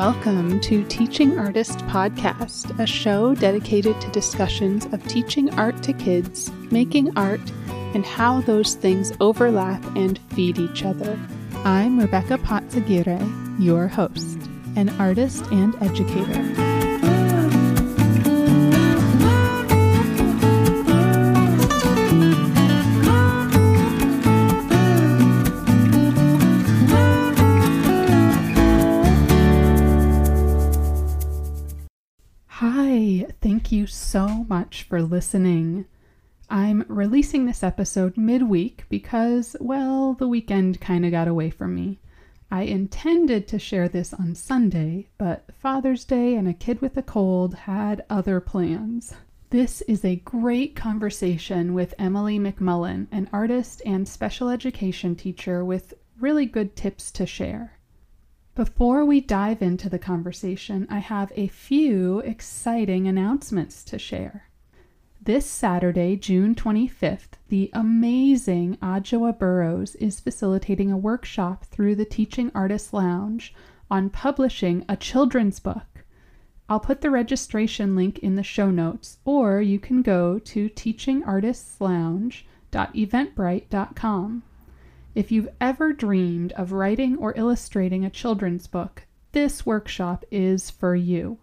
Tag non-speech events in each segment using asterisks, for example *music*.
Welcome to Teaching Artist Podcast, a show dedicated to discussions of teaching art to kids, making art, and how those things overlap and feed each other. I'm Rebecca Patzaguirre, your host, an artist and educator. So much for listening. I'm releasing this episode midweek because, well, the weekend kind of got away from me. I intended to share this on Sunday, but Father's Day and a kid with a cold had other plans. This is a great conversation with Emily McMullen, an artist and special education teacher with really good tips to share. Before we dive into the conversation, I have a few exciting announcements to share. This Saturday, June 25th, the amazing Adjoa Burrowes is facilitating a workshop through the Teaching Artists Lounge on publishing a children's book. I'll put the registration link in the show notes, or you can go to teachingartistslounge.eventbrite.com. If you've ever dreamed of writing or illustrating a children's book, this workshop is for you.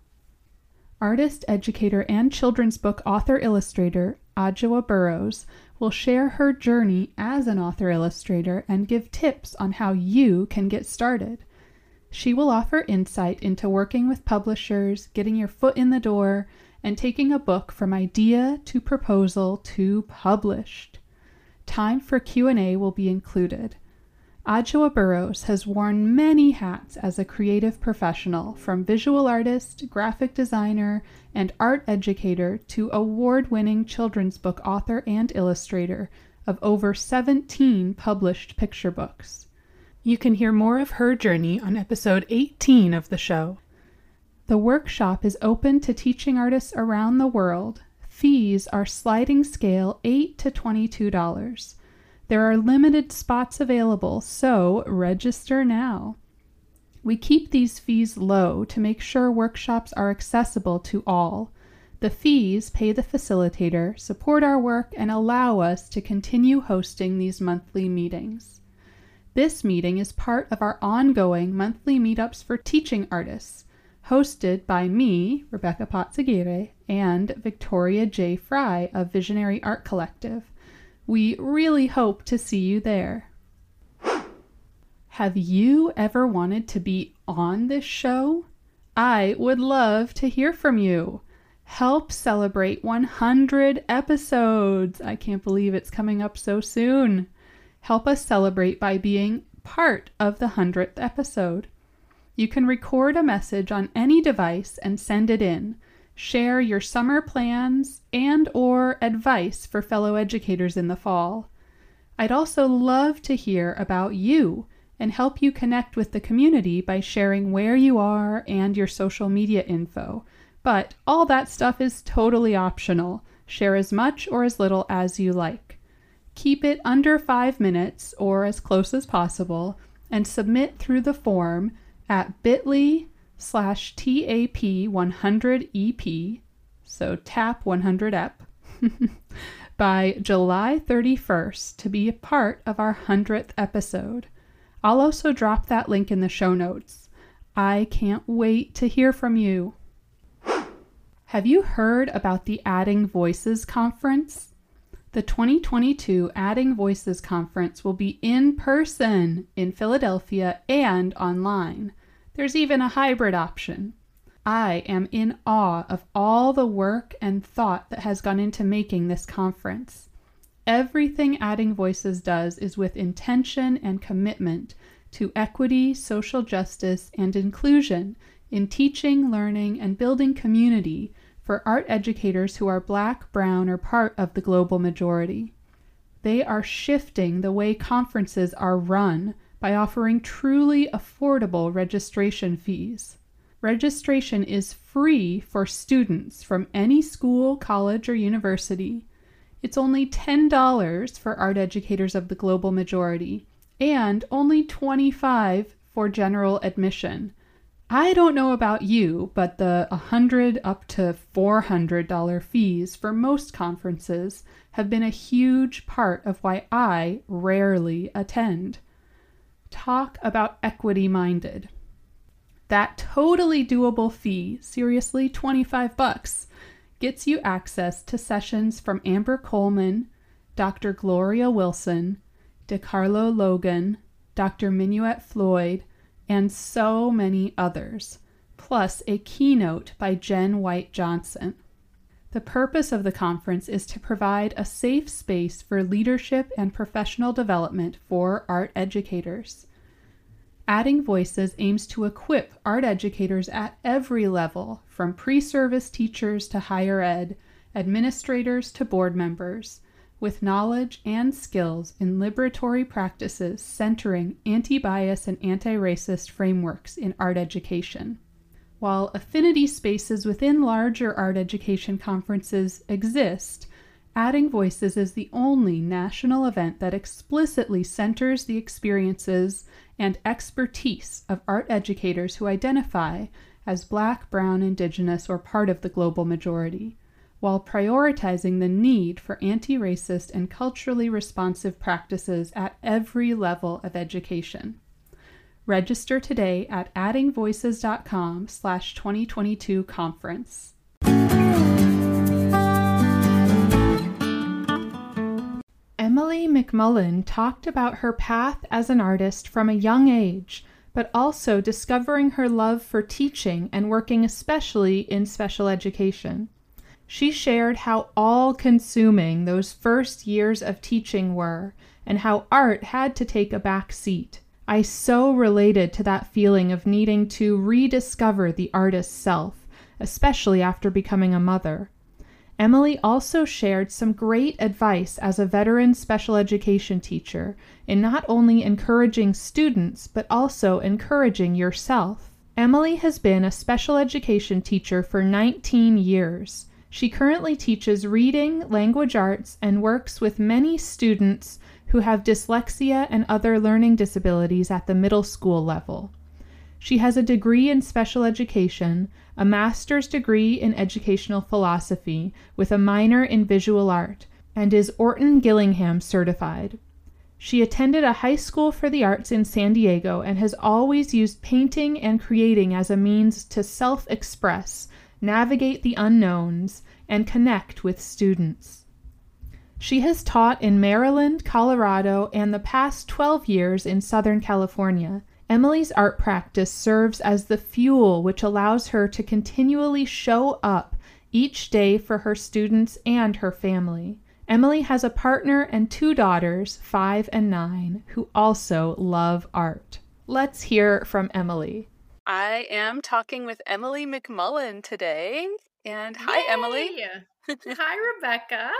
Artist, educator, and children's book author illustrator Adjoa Burrowes will share her journey as an author illustrator and give tips on how you can get started. She will offer insight into working with publishers, getting your foot in the door, and taking a book from idea to proposal to published. Time for Q&A will be included. Adjoa Burrowes has worn many hats as a creative professional, from visual artist, graphic designer, and art educator to award winning children's book author and illustrator of over 17 published picture books. You can hear more of her journey on episode 18 of the show. The workshop is open to teaching artists around the world, Fees are sliding scale 8 to $22. There are limited spots available, so register now. We keep these fees low to make sure workshops are accessible to all. The fees pay the facilitator, support our work, and allow us to continue hosting these monthly meetings. This meeting is part of our ongoing monthly meetups for teaching artists hosted by me, Rebecca Patzaguirre, and Victoria J. Fry of Visionary Art Collective. We really hope to see you there. Have you ever wanted to be on this show? I would love to hear from you. Help celebrate 100 episodes. I can't believe it's coming up so soon. Help us celebrate by being part of the 100th episode. You can record a message on any device and send it in. Share your summer plans and or advice for fellow educators in the fall. I'd also love to hear about you and help you connect with the community by sharing where you are and your social media info. But all that stuff is totally optional. Share as much or as little as you like. Keep it under five minutes or as close as possible and submit through the form at bit.ly slash TAP100EP, so TAP 100EP, *laughs* by July 31st to be a part of our 100th episode. I'll also drop that link in the show notes. I can't wait to hear from you. Have you heard about the Adding Voices Conference? The 2022 Adding Voices Conference will be in person in Philadelphia and online. There's even a hybrid option. I am in awe of all the work and thought that has gone into making this conference. Everything Adding Voices does is with intention and commitment to equity, social justice, and inclusion in teaching, learning, and building community for art educators who are black, brown, or part of the global majority. They are shifting the way conferences are run by offering truly affordable registration fees. Registration is free for students from any school, college, or university. It's only $10 for art educators of the global majority and only 25 for general admission. I don't know about you, but the 100 up to $400 fees for most conferences have been a huge part of why I rarely attend. Talk about equity minded. That totally doable fee, seriously 25 bucks, gets you access to sessions from Amber Coleman, Dr. Gloria Wilson, DeCarlo Logan, Dr. Minuette Floyd, and so many others, plus a keynote by Jen White Johnson. The purpose of the conference is to provide a safe space for leadership and professional development for art educators. Adding Voices aims to equip art educators at every level, from pre service teachers to higher ed, administrators to board members, with knowledge and skills in liberatory practices centering anti bias and anti racist frameworks in art education. While affinity spaces within larger art education conferences exist, Adding Voices is the only national event that explicitly centers the experiences and expertise of art educators who identify as Black, Brown, Indigenous, or part of the global majority while prioritizing the need for anti-racist and culturally responsive practices at every level of education. Register today at addingvoices.com slash 2022 conference. Emily McMullen talked about her path as an artist from a young age, but also discovering her love for teaching and working especially in special education. She shared how all consuming those first years of teaching were and how art had to take a back seat. I so related to that feeling of needing to rediscover the artist's self, especially after becoming a mother. Emily also shared some great advice as a veteran special education teacher in not only encouraging students, but also encouraging yourself. Emily has been a special education teacher for 19 years. She currently teaches reading, language arts, and works with many students who have dyslexia and other learning disabilities at the middle school level. She has a degree in special education, a master's degree in educational philosophy with a minor in visual art, and is Orton Gillingham certified. She attended a high school for the arts in San Diego and has always used painting and creating as a means to self express, navigate the unknowns, and connect with students. She has taught in Maryland, Colorado, and the past 12 years in Southern California. Emily's art practice serves as the fuel which allows her to continually show up each day for her students and her family. Emily has a partner and two daughters, five and nine, who also love art. Let's hear from Emily. I am talking with Emily McMullen today. And hi, Yay! Emily. hi, Rebecca.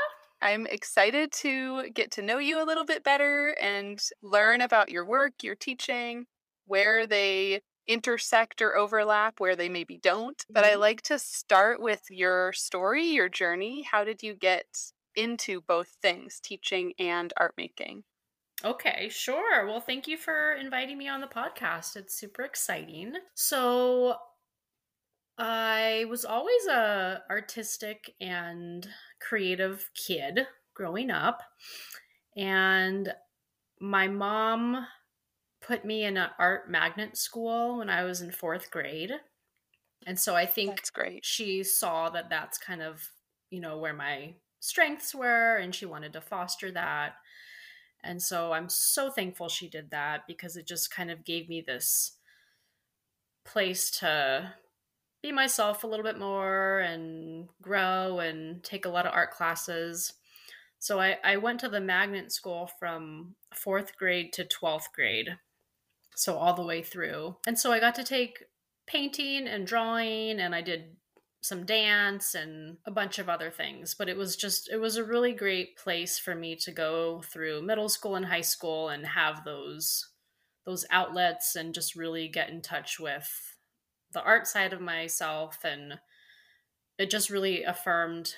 I'm excited to get to know you a little bit better and learn about your work, your teaching, where they intersect or overlap, where they maybe don't. But I Mhm. like to start with your story, your journey. How did you get into both things, teaching and art making? Okay, sure. Well, thank you for inviting me on the podcast. It's super exciting. So, I was always a artistic and creative kid growing up, and my mom put me in an art magnet school when I was in 4th grade. And so I think That's great. she saw that that's kind of, you know, where my strengths were and she wanted to foster that. And so I'm so thankful she did that because it just kind of gave me this place to be myself a little bit more and grow and take a lot of art classes. So I, I went to the magnet school from fourth grade to 12th grade. So all the way through. And so I got to take painting and drawing and I did some dance and a bunch of other things. But it was just, it was a really great place for me to go through middle school and high school and have those those outlets and just really get in touch with the art side of myself and it just really affirmed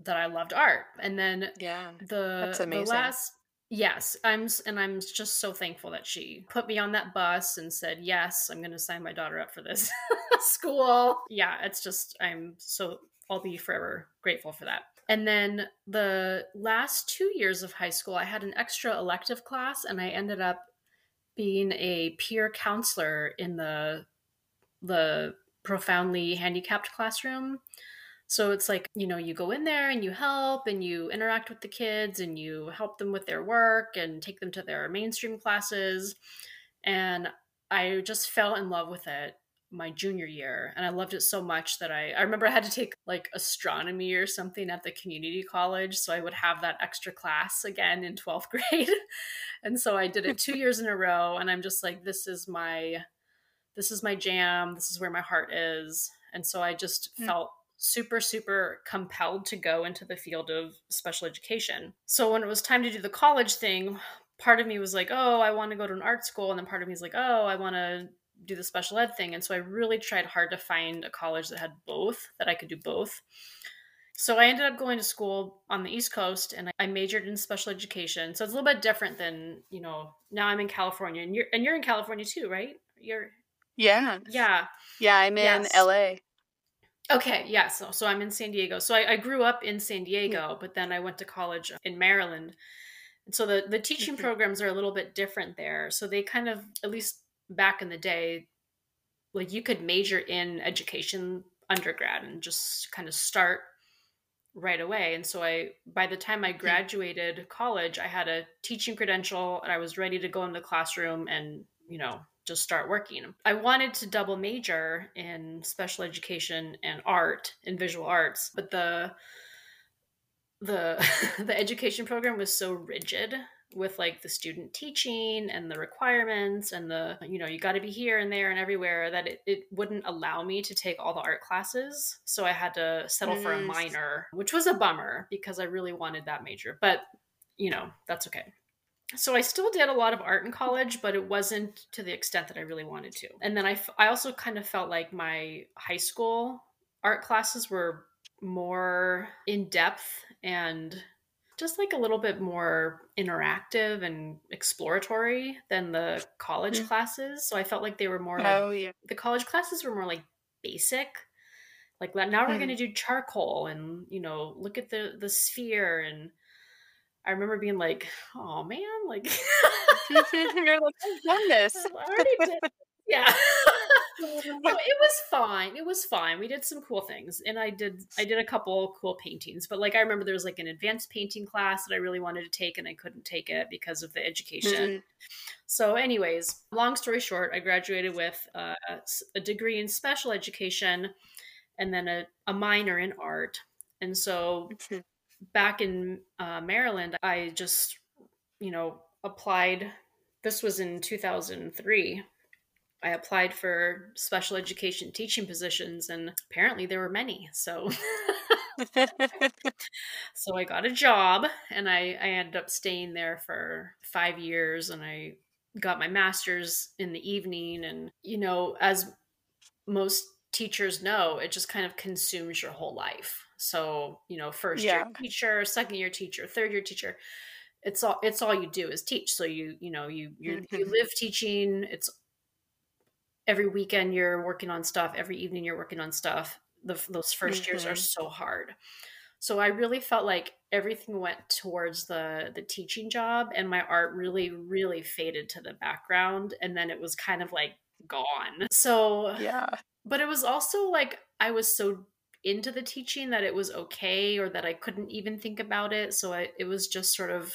that I loved art. And then Yeah. the That's the last Yes, I'm and I'm just so thankful that she put me on that bus and said, "Yes, I'm going to sign my daughter up for this *laughs* school." Yeah, it's just I'm so I'll be forever grateful for that. And then the last 2 years of high school, I had an extra elective class and I ended up being a peer counselor in the the profoundly handicapped classroom. So it's like, you know, you go in there and you help and you interact with the kids and you help them with their work and take them to their mainstream classes. And I just fell in love with it my junior year and I loved it so much that I I remember I had to take like astronomy or something at the community college so I would have that extra class again in *laughs* 12th grade. and so I did it 2 years in a row and I'm just like this is my this is my jam, this is where my heart is. And so I just Mm. felt super super compelled to go into the field of special education. So when it was time to do the college thing, part of me was like, "Oh, I want to go to an art school." And then part of me was like, "Oh, I want to do the special ed thing." And so I really tried hard to find a college that had both, that I could do both. So I ended up going to school on the East Coast and I majored in special education. So it's a little bit different than, you know, now I'm in California and you're and you're in California too, right? You're Yeah. yeah. Yeah, I'm in Yes. LA. Okay, yeah. So, so I'm in San Diego. So I, I grew up in San Diego, but then I went to college in Maryland. And so the, the teaching Mhm. programs are a little bit different there. So they kind of, at least back in the day, like you could major in education undergrad and just kind of start right away. And so I, by the time I graduated college, I had a teaching credential and I was ready to go in the classroom and, you know, just start working. I wanted to double major in special education and art and visual arts, but the the *laughs* the education program was so rigid with like the student teaching and the requirements and the you know you got to be here and there and everywhere that it, it wouldn't allow me to take all the art classes so i had to settle for a Mm. minor which was a bummer because i really wanted that major but you know that's okay so I still did a lot of art in college, but it wasn't to the extent that I really wanted to. And then I, f- I also kind of felt like my high school art classes were more in depth and just like a little bit more interactive and exploratory than the college Mm. classes. So I felt like they were more like Oh yeah. the college classes were more like basic like now we're Mhm. going to do charcoal and you know look at the the sphere and i remember being like oh man like *laughs* You're like, I've done *laughs* this. I already did *laughs* yeah so it was fine it was fine we did some cool things and i did i did a couple cool paintings but like i remember there was like an advanced painting class that i really wanted to take and i couldn't take it because of the education Mhm. so, anyways, long story short, I graduated with uh, a degree in special education and then a, a minor in art. And so, Mhm. Back in uh, Maryland, I just, you know, applied. This was in 2003. I applied for special education teaching positions, and apparently there were many. So, *laughs* *laughs* so I got a job, and I, I ended up staying there for five years, and I got my master's in the evening. And you know, as most teachers know, it just kind of consumes your whole life. So you know, first year teacher, second year teacher, third year teacher. It's all it's all you do is teach. So you you know you you you Mhm. live teaching. It's every weekend you're working on stuff. Every evening you're working on stuff. The, those 1st years are Mhm. so hard. So I really felt like everything went towards the the teaching job, and my art really really faded to the background, and then it was kind of like gone. So yeah. but it was also like I was so into the teaching that it was okay or that I couldn't even think about it. So I, it was just sort of,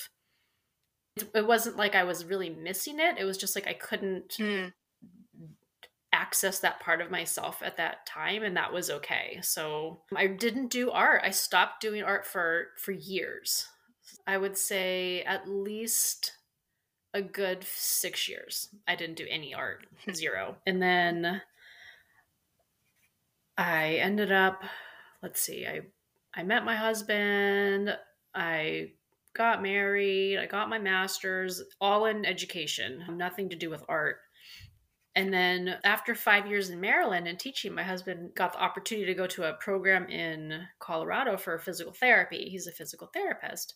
it wasn't like I was really missing it. It was just like I couldn't Mm. access that part of myself at that time and that was okay. So I didn't do art. I stopped doing art for for years. I would say at least a good 6 years. I didn't do any art, zero. And then I ended up let's see. I I met my husband. I got married. I got my master's all in education, nothing to do with art. And then after five years in Maryland and teaching, my husband got the opportunity to go to a program in Colorado for physical therapy. He's a physical therapist.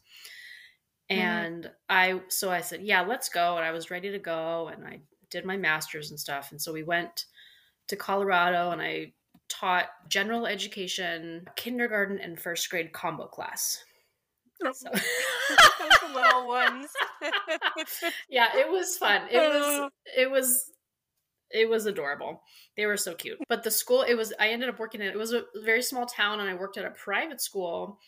Mm-hmm. And I, so I said, yeah, let's go. And I was ready to go. And I did my master's and stuff. And so we went to Colorado and I taught general education, kindergarten, and first grade combo class. Oh. So. *laughs* Those little *laughs* ones. yeah, it was fun. It was oh. it was it was adorable. They were so cute. But the school, it was I ended up working in it was a very small town and I worked at a private school,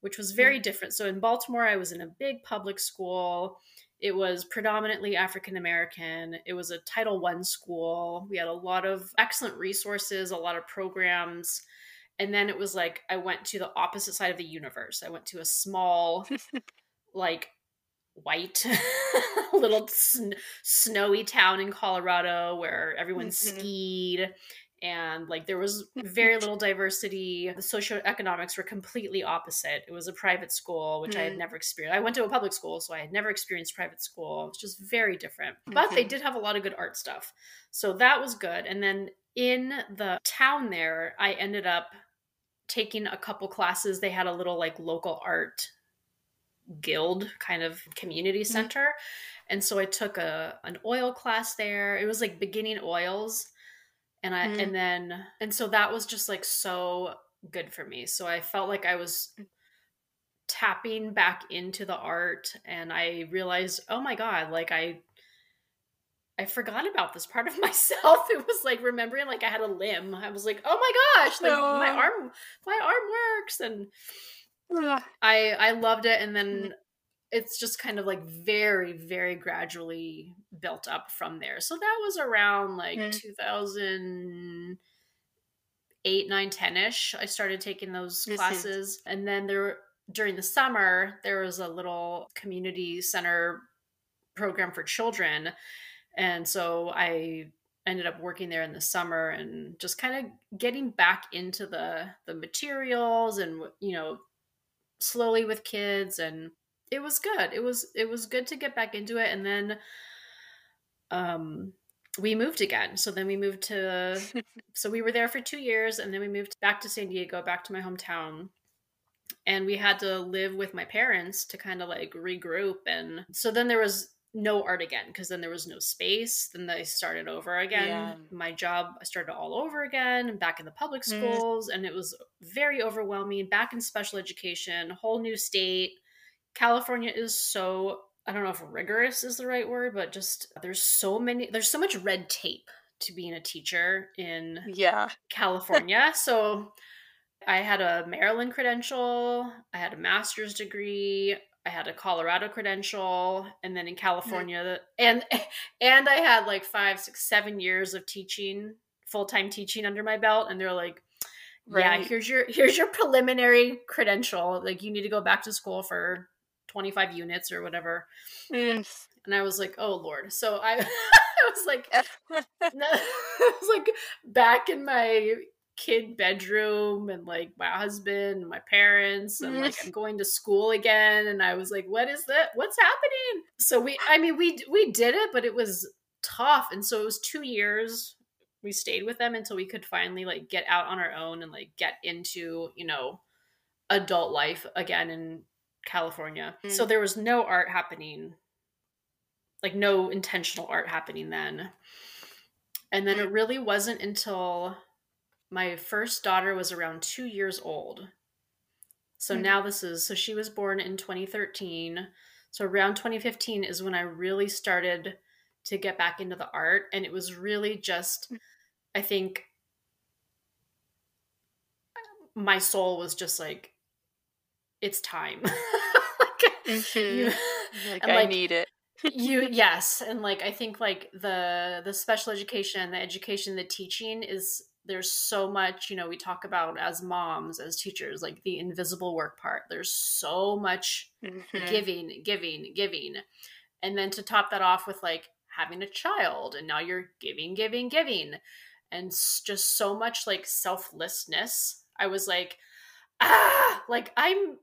which was very mm. different. So in Baltimore, I was in a big public school. It was predominantly African American. It was a Title One school. We had a lot of excellent resources, a lot of programs. And then it was like I went to the opposite side of the universe. I went to a small, *laughs* like white *laughs* little sn- snowy town in Colorado where everyone Mhm. skied and like there was very little diversity. The socioeconomics were completely opposite. It was a private school, which I had Mm. never experienced. I went to a public school, so I had never experienced private school. It's just very different. But they Mhm. did have a lot of good art stuff. So that was good. And then in the town there, I ended up taking a couple classes. They had a little like local art guild kind of community Mm-hmm. center. And so I took a an oil class there. It was like beginning oils. And I Mm. and then and so that was just like so good for me. So I felt like I was tapping back into the art and I realized, "Oh my god, like I I forgot about this part of *laughs* myself. It was like remembering like I had a limb. I was like, "Oh my gosh, like my arm my arm works." And. I I loved it and then it's just kind of like very very gradually built up from there. So that was around like Mm. 2008 9 10ish. I started taking those classes and then there during the summer there was a little community center program for children and so I ended up working there in the summer and just kind of getting back into the the materials and you know slowly with kids and it was good. It was it was good to get back into it and then um we moved again. So then we moved to *laughs* so we were there for two years and then we moved back to san diego back to my hometown. And we had to live with my parents to kind of like regroup and so then there was no art again because then there was no space. Then they started over again. Yeah. my job i started all over again and back in the public Mm. schools and it was very overwhelming back in special education whole new state california is so i don't know if rigorous is the right word but just there's so many there's so much red tape to being a teacher in Yeah. California. *laughs* so I had a Maryland credential, I had a master's degree, I had a Colorado credential, and then in California and and I had like five, six, seven years of teaching, full-time teaching under my belt. And they're like, Yeah, Right. here's your here's your preliminary credential. Like you need to go back to school for 25 units or whatever. Mm. And I was like, oh Lord. So I *laughs* I was like, *laughs* *laughs* I was like back in my kid bedroom and like my husband and my parents and like I'm going to school again and I was like what is that what's happening so we I mean we we did it but it was tough and so it was 2 years we stayed with them until we could finally like get out on our own and like get into you know adult life again in California Mm. so there was no art happening like no intentional art happening then and then it really wasn't until my first daughter was around two years old. So Mm. now this is, so she was born in 2013. So around 2015 is when I really started to get back into the art. And it was really just, I think, my soul was just like, it's time. *laughs* like, Mhm. you- Like I like, need it. you *laughs* yes and like i think like the the special education the education the teaching is there's so much you know we talk about as moms as teachers like the invisible work part there's so much Mhm. giving giving giving and then to top that off with like having a child and now you're giving giving giving and just so much like selflessness i was like ah like i'm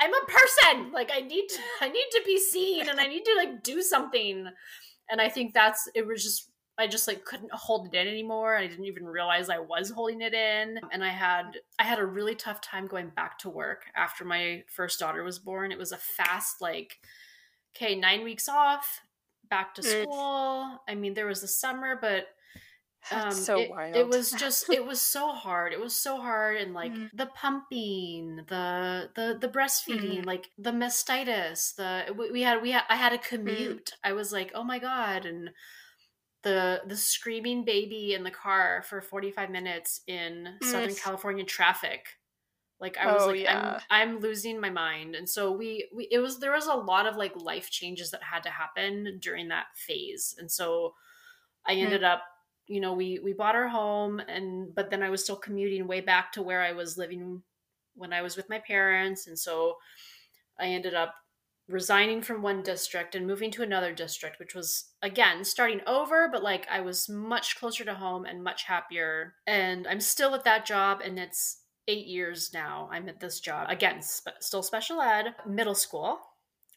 i'm a person like i need to i need to be seen and i need to like do something and i think that's it was just i just like couldn't hold it in anymore i didn't even realize i was holding it in and i had i had a really tough time going back to work after my first daughter was born it was a fast like okay, nine weeks off, back to Mm. school. I mean, there was the summer, but um, so it, wild. it was *laughs* just it was so hard. It was so hard, and like Mm. the pumping, the the the breastfeeding, Mhm. like the mastitis. The we, we had we had I had a Mm. commute. I was like, oh my god, and the the screaming baby in the car for 45 minutes in southern Mm. california traffic like i was Oh, like yeah. I'm, I'm losing my mind and so we, we it was there was a lot of like life changes that had to happen during that phase and so i Mm. ended up you know we we bought our home and but then i was still commuting way back to where i was living when i was with my parents. And so i ended up resigning from one district and moving to another district which was again starting over but like i was much closer to home and much happier. And i'm still at that job and it's eight years now i'm at this job. Again spe- still special ed middle school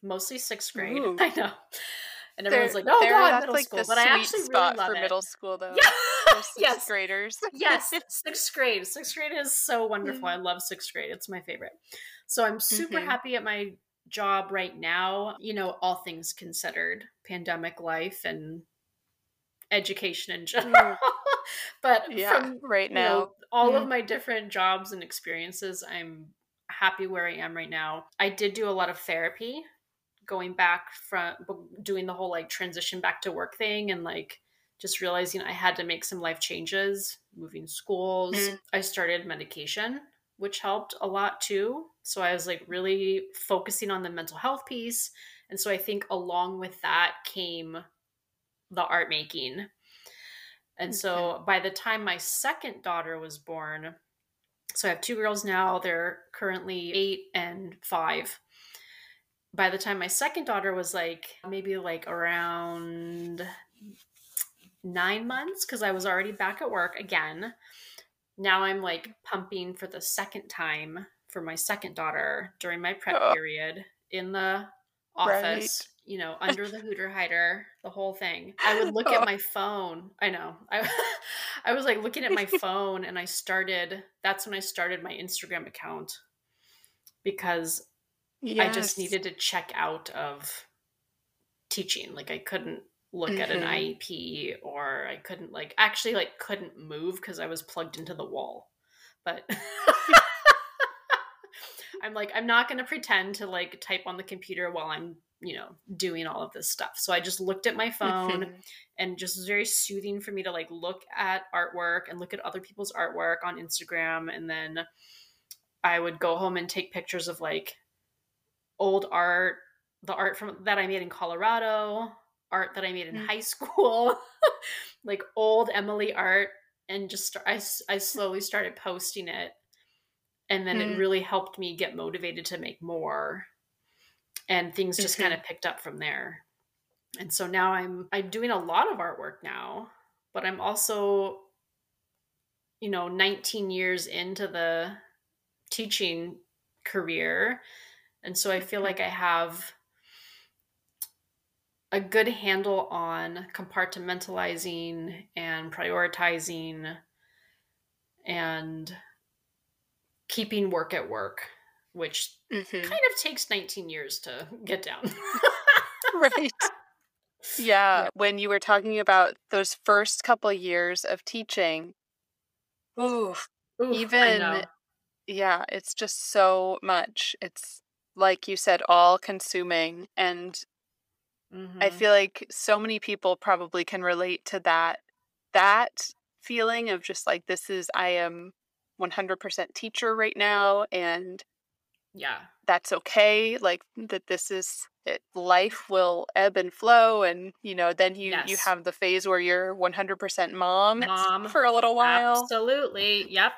mostly sixth grade. Ooh. *laughs* i know and everyone's like oh god that's middle like school but i actually spot really love for it. middle school though. yeah. *laughs* sixth *laughs* yes. graders. *laughs* yes. Sixth grade. Sixth grade is so wonderful. I love sixth grade. It's my favorite. So i'm super Mhm. happy at my job right now you know all things considered pandemic life and education in general. But Yeah, from right now. know, all of Mhm. my different jobs and experiences i'm happy where i am right now. I did do a lot of therapy going back from doing the whole like transition back to work thing and like just realizing i had to make some life changes moving schools. Mm. i started medication which helped a lot too. So i was like really focusing on the mental health piece. And so i think along with that came the art making. And so by the time my second daughter was born, so I have two girls now, they're currently eight and five. By the time my second daughter was like maybe like around nine months, because I was already back at work again. Now I'm like pumping for the second time for my second daughter during my prep Oh. period in the office, you know, under the hooter hider, the whole thing. I would look at Oh. my phone. I know. *laughs* I I was like looking at my *laughs* phone and I started that's when I started my Instagram account because I just needed to check out of teaching. Like I couldn't look at an Mhm. IEP or I couldn't like actually like couldn't move because I was plugged into the wall. But *laughs* I'm like, I'm not gonna pretend to like type on the computer while I'm, you know, doing all of this stuff. So I just looked at my phone Mhm. and just was very soothing for me to like look at artwork and look at other people's artwork on Instagram and then I would go home and take pictures of like old art, the art from that I made in Colorado, art that I made in Mm. high *laughs* school, like old Emily art and just I I slowly started posting it and then it Mm. really helped me get motivated to make more and things just Mhm. kind of picked up from there and so now i'm i'm doing a lot of artwork now but i'm also you know 19 years into the teaching career and so i feel like i have a good handle on compartmentalizing and prioritizing and keeping work at work which Mhm. kind of takes 19 years to get down *laughs* right. Yeah, when you were talking about those first couple years of teaching, ooh, Oof, Even- yeah, it's just so much. It's like you said, all consuming. And I Mhm. feel like so many people probably can relate to that that feeling of just like this is I am 100% teacher right now and yeah that's okay like that this is it, life will ebb and flow and you know then you you have the phase where you're 100% mom, *laughs* Mom, for a little while absolutely yep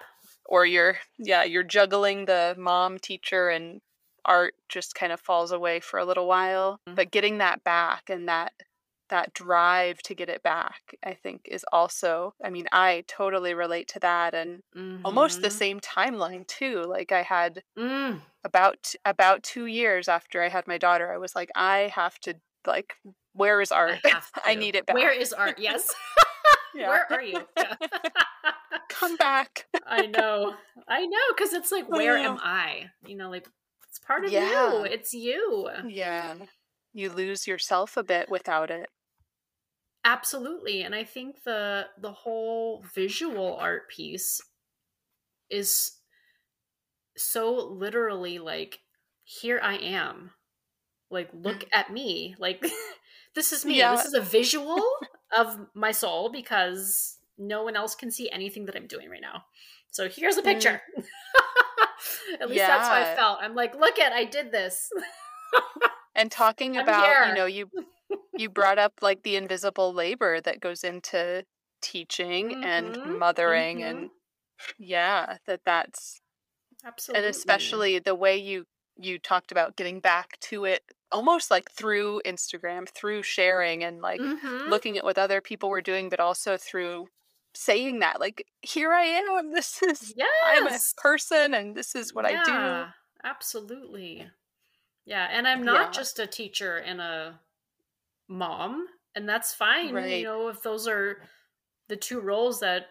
or you're yeah you're juggling the mom teacher and art just kind of falls away for a little while Mhm. but getting that back and that that drive to get it back i think is also i mean i totally relate to that and almost the Mhm. same timeline too like i had Mm, about about 2 years after i had my daughter i was like i have to like where is art *laughs* I, I need it back where is art yes *laughs* Yeah. where are you Yeah. *laughs* come back i know i know because it's like where am Oh. i you know like it's part of Yeah. you it's you yeah you lose yourself a bit without it. Absolutely. And I think the the whole visual art piece is so literally like here I am. Like look Mm. at me. Like *laughs* this is me. Yeah. This is a visual of my soul because no one else can see anything that I'm doing right now. So here's a picture. *laughs* *laughs* At least that's how I. Felt. I'm like, look at I did this. *laughs* And talking about, here. you know, you you brought up like the invisible labor that goes into teaching and Mhm, mothering mhm. and yeah, that that's Absolutely. and especially the way you you talked about getting back to it almost like through Instagram, through sharing and like Mhm. looking at what other people were doing, but also through saying that like here I am. *laughs* This is yeah I'm a person and this is what I do. Absolutely. Yeah, and I'm not Yeah. just a teacher and a mom, and that's fine. Right. You know, if those are the two roles that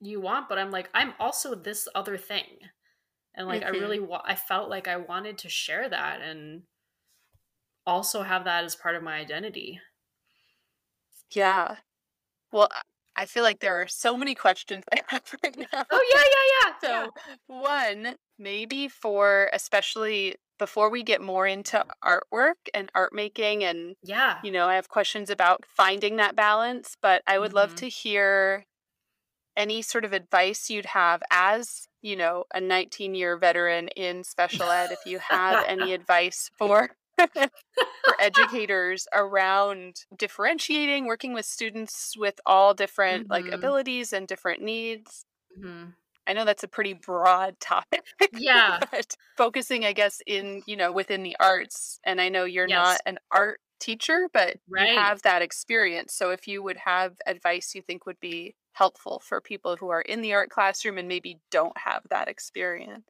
you want, but I'm like I'm also this other thing. And like I Mhm. really wa- I felt like I wanted to share that and also have that as part of my identity. Yeah. Well, I- feel like there are so many questions I *laughs* have right now. Oh yeah, yeah, yeah. So, one, maybe for especially before we get more into artwork and art making, and yeah. you know, I have questions about finding that balance, but I would love Mhm. to hear any sort of advice you'd have as, you know, a 19 year veteran in *laughs* special ed, if you have any *laughs* advice for. For educators around differentiating working with students with all different like Mhm. abilities and different needs Mhm. I know that's a pretty broad *laughs* topic. Yeah. but focusing, I guess, in, you know, within the arts. And I know you're Yes. not an art teacher, but Right. you have that experience. So if you would have advice you think would be helpful for people who are in the art classroom and maybe don't have that experience.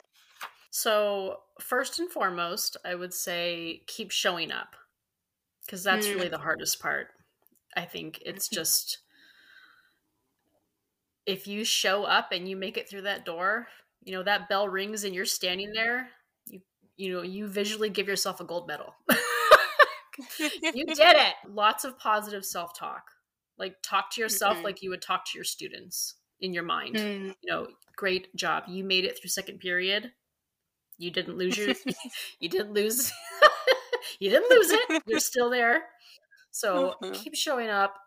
So, first and foremost, I would say keep showing up because that's Mm. really the hardest part. I think it's Mhm. just if you show up and you make it through that door, you know, that bell rings and you're standing there, you you know, you visually give yourself a gold medal. *laughs* you did it. Lots of positive self-talk. Like talk to yourself Mhm. like you would talk to your students in your mind Mm. you know, great job. You made it through second period. You didn't lose your *laughs* *laughs* you didn't lose *laughs* you didn't lose it. You're still there. So Mhm. keep showing up.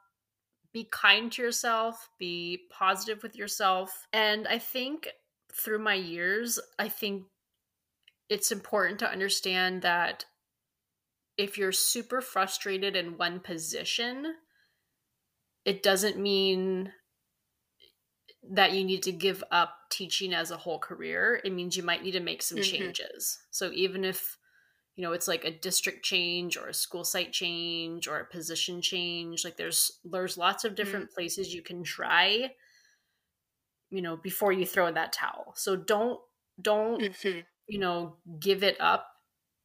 Be kind to yourself, be positive with yourself. And I think through my years, I think it's important to understand that if you're super frustrated in one position, it doesn't mean that you need to give up teaching as a whole career. It means you might need to make some Mhm. changes. So even if you know it's like a district change or a school site change or a position change, like there's there's lots of different places you can try you know before you throw in that towel. So don't don't Mhm. you know give it up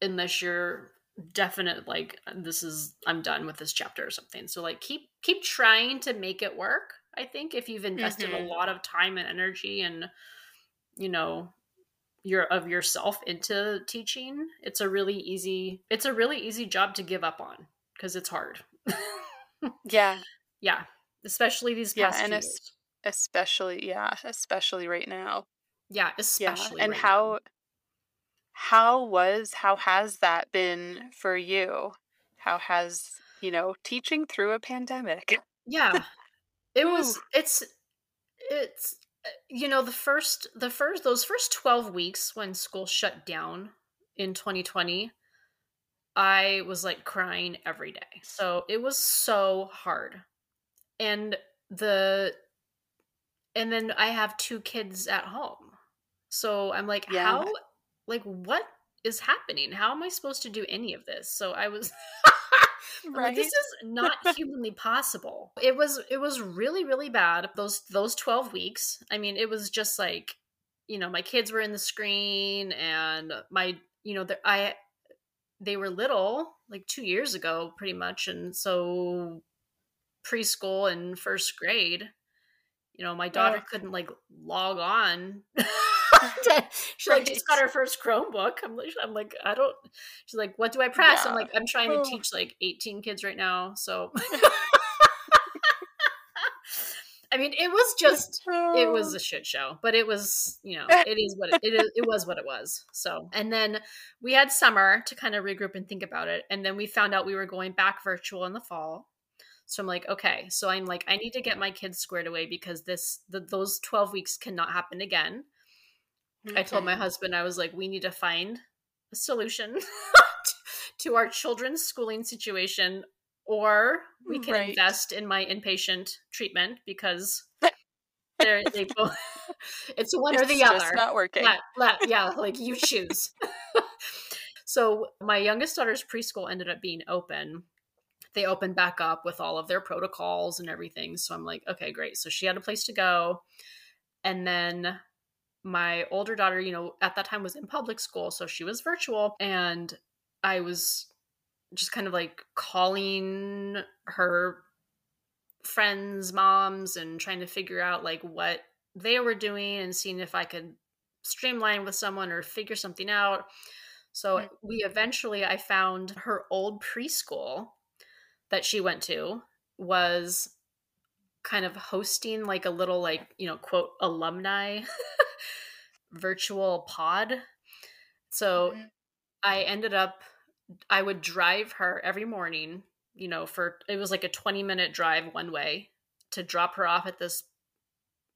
unless you're definite like this is i'm done with this chapter or something so like keep keep trying to make it work i think if you've invested Mhm. a lot of time and energy and you know your of yourself into teaching it's a really easy it's a really easy job to give up on because it's hard *laughs* Yeah. yeah especially these Yeah, past and few es-. Especially, yeah, especially right now. yeah especially. Yeah. And right now. how how was how has that been for you? How has, you know, teaching through a pandemic? yeah it was it's it's uh, you know the first the first those first 12 weeks when school shut down in 2020 i was like crying every day. So it was so hard. And the and then i have two kids at home. So i'm like Yeah. how like what is happening? How am i supposed to do any of this? So i was *laughs* I'm like, this is not humanly possible. It was it was really really bad those those 12 weeks. I mean, it was just like you know, my kids were in the screen and my you know, the, I they were little like 2 years ago pretty much and so preschool and first grade, you know, my daughter Ugh. couldn't like log on *laughs* *laughs* she like just got her first Chromebook. I'm like, I'm like, I don't. She's like, what do I press? Yeah. I'm like, I'm trying to oh. teach like 18 kids right now, so. *laughs* I mean, it was just it was oh. a shit show, but it was you know *laughs* it is what it, it is. It was what it was. So, and then we had summer to kind of regroup and think about it, and then we found out we were going back virtual in the fall. So I'm like, okay, so I'm like, I need to get my kids squared away because this the, those 12 weeks cannot happen again. Okay. I told my husband I was like, we need to find a solution *laughs* to our children's schooling situation or we can right. invest in my inpatient treatment because *laughs* they both *laughs* it's one it's or the other. not working. Yeah like you choose. So my youngest daughter's preschool ended up being open. They opened back up with all of their protocols and everything so i'm like okay great. So she had a place to go and then my older daughter you know at that time was in public school so she was virtual and i was just kind of like calling her friends, moms, and trying to figure out like what they were doing and seeing if I could streamline with someone or figure something out. So mm-hmm. we eventually I found her old preschool that she went to was kind of hosting like a little like, you know, quote alumni *laughs* virtual pod. So mm-hmm. I ended up I would drive her every morning, you know, for it was like a 20 minute drive one way to drop her off at this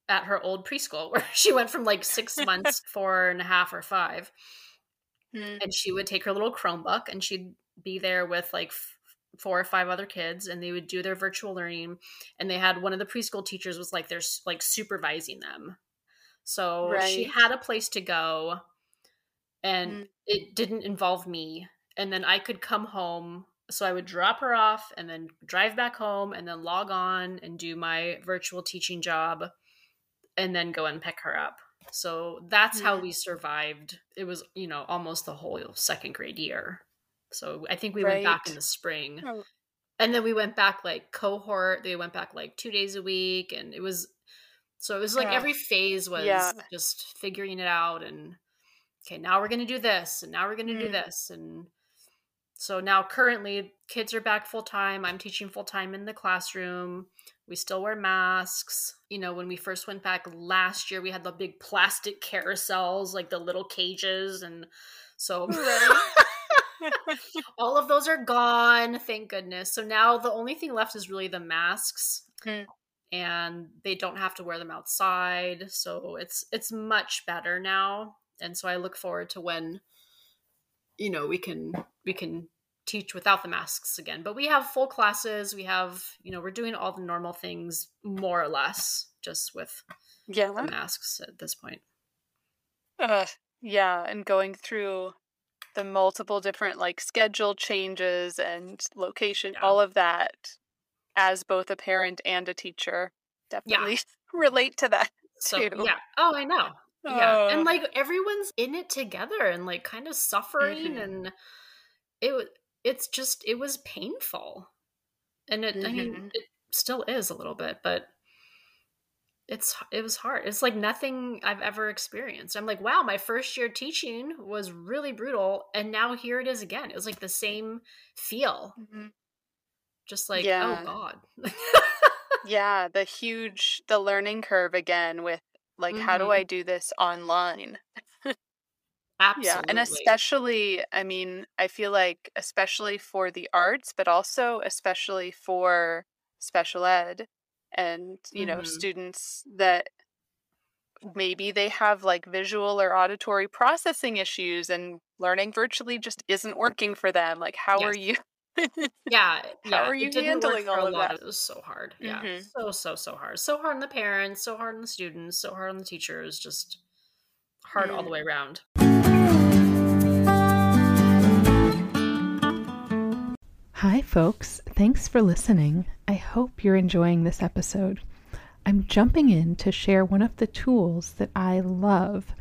at her old preschool *laughs* where she went from like six *laughs* months, four and a half or five. Mm. And she would take her little Chromebook and she'd be there with like four or five other kids and they would do their virtual learning. And they had one of the preschool teachers was like, they're like supervising them. So right. she had a place to go and mm. it didn't involve me and then I could come home. So I would drop her off and then drive back home and then log on and do my virtual teaching job and then go and pick her up. So that's how we survived. It was, you know, almost the whole second grade year. So I think we right. went back in the spring. Oh. And then we went back like cohort. They went back like two days a week. And it was, so it was like yeah. every phase was yeah. just figuring it out. And okay, now we're going to do this. And now we're going to mm. do this. And so now currently kids are back full time. I'm teaching full time in the classroom. We still wear masks. You know, when we first went back last year, we had the big plastic *laughs* carousels, like the little cages. And so *laughs* *laughs* all of those are gone, thank goodness. So now the only thing left is really the masks. Mm. And they don't have to wear them outside. So it's it's much better now. And so I look forward to when you know we can we can teach without the masks again but we have full classes we have you know we're doing all the normal things more or less just with yeah the masks at this point uh, yeah and going through the multiple different like schedule changes and location yeah. all of that as both a parent and a teacher definitely yeah. *laughs* relate to that so too. yeah oh i know yeah and like everyone's in it together and like kind of suffering mm-hmm. and it it's just it was painful and it mm-hmm. i mean mm-hmm. it still is a little bit but it's it was hard it's like nothing i've ever experienced i'm like wow my first year teaching was really brutal and now here it is again it was like the same feel mm-hmm. Just like oh yeah. oh god yeah the huge the learning curve again with like, mm-hmm. how do mm-hmm. I do this online? Absolutely. Yeah, and especially, I mean, I feel like especially for the arts, but also especially for special ed and, you mm-hmm. know, students that maybe they have like visual or auditory processing issues and learning virtually just isn't working for them. Like, how yes. are you yeah, *laughs* How yeah. are you handling all of that? It was so hard. Yeah, mm-hmm. so so so hard. So hard on the parents, so hard on the students, so hard on the teachers. Just hard mm. all the mm. way around. Hi, folks. Thanks for listening. I hope you're enjoying this episode. I'm jumping in to share one of the tools that I love.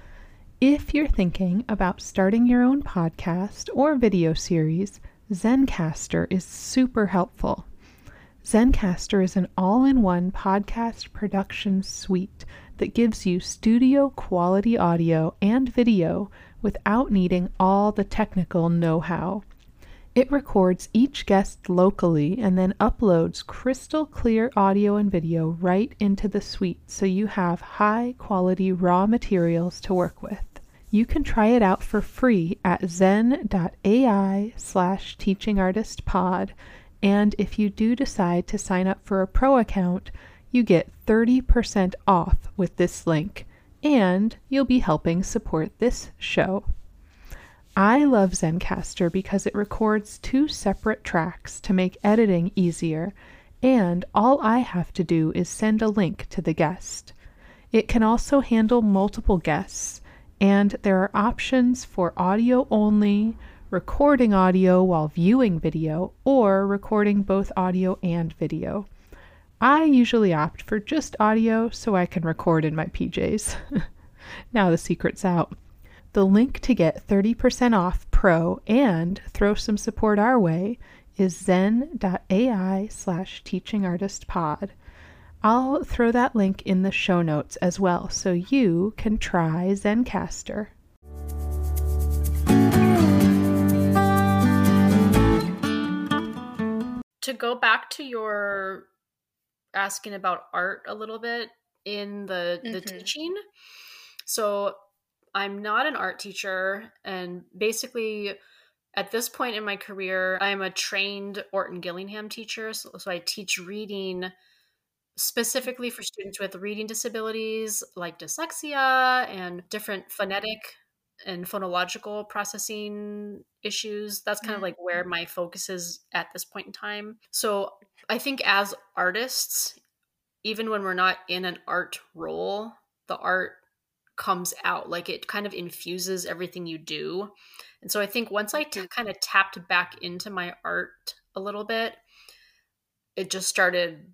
If you're thinking about starting your own podcast or video series, Zencastr is super helpful. Zencastr is an all in one podcast production suite that gives you studio quality audio and video without needing all the technical know how. It records each guest locally and then uploads crystal clear audio and video right into the suite so you have high quality raw materials to work with. You can try it out for free at zen.ai slash teachingartistpod and if you do decide to sign up for a pro account, you get 30% off with this link, and you'll be helping support this show. I love Zencastr because it records two separate tracks to make editing easier, and all I have to do is send a link to the guest. It can also handle multiple guests, and there are options for audio only, recording audio while viewing video, or recording both audio and video. I usually opt for just audio so I can record in my PJs. *laughs* now the secret's out. The link to get 30% off Pro and throw some support our way is zen.ai slash teachingartistpod. I'll throw that link in the show notes as well so you can try Zencastr. to go back to your asking about art a little bit in the the mm-hmm. teaching so i'm not an art teacher and basically at this point in my career i'm a trained orton gillingham teacher so, so i teach reading specifically for students with reading disabilities like dyslexia and different phonetic and phonological processing issues. That's kind mm-hmm. of like where my focus is at this point in time. So I think as artists, even when we're not in an art role, the art comes out like it kind of infuses everything you do. And so I think once I t- kind of tapped back into my art a little bit, it just started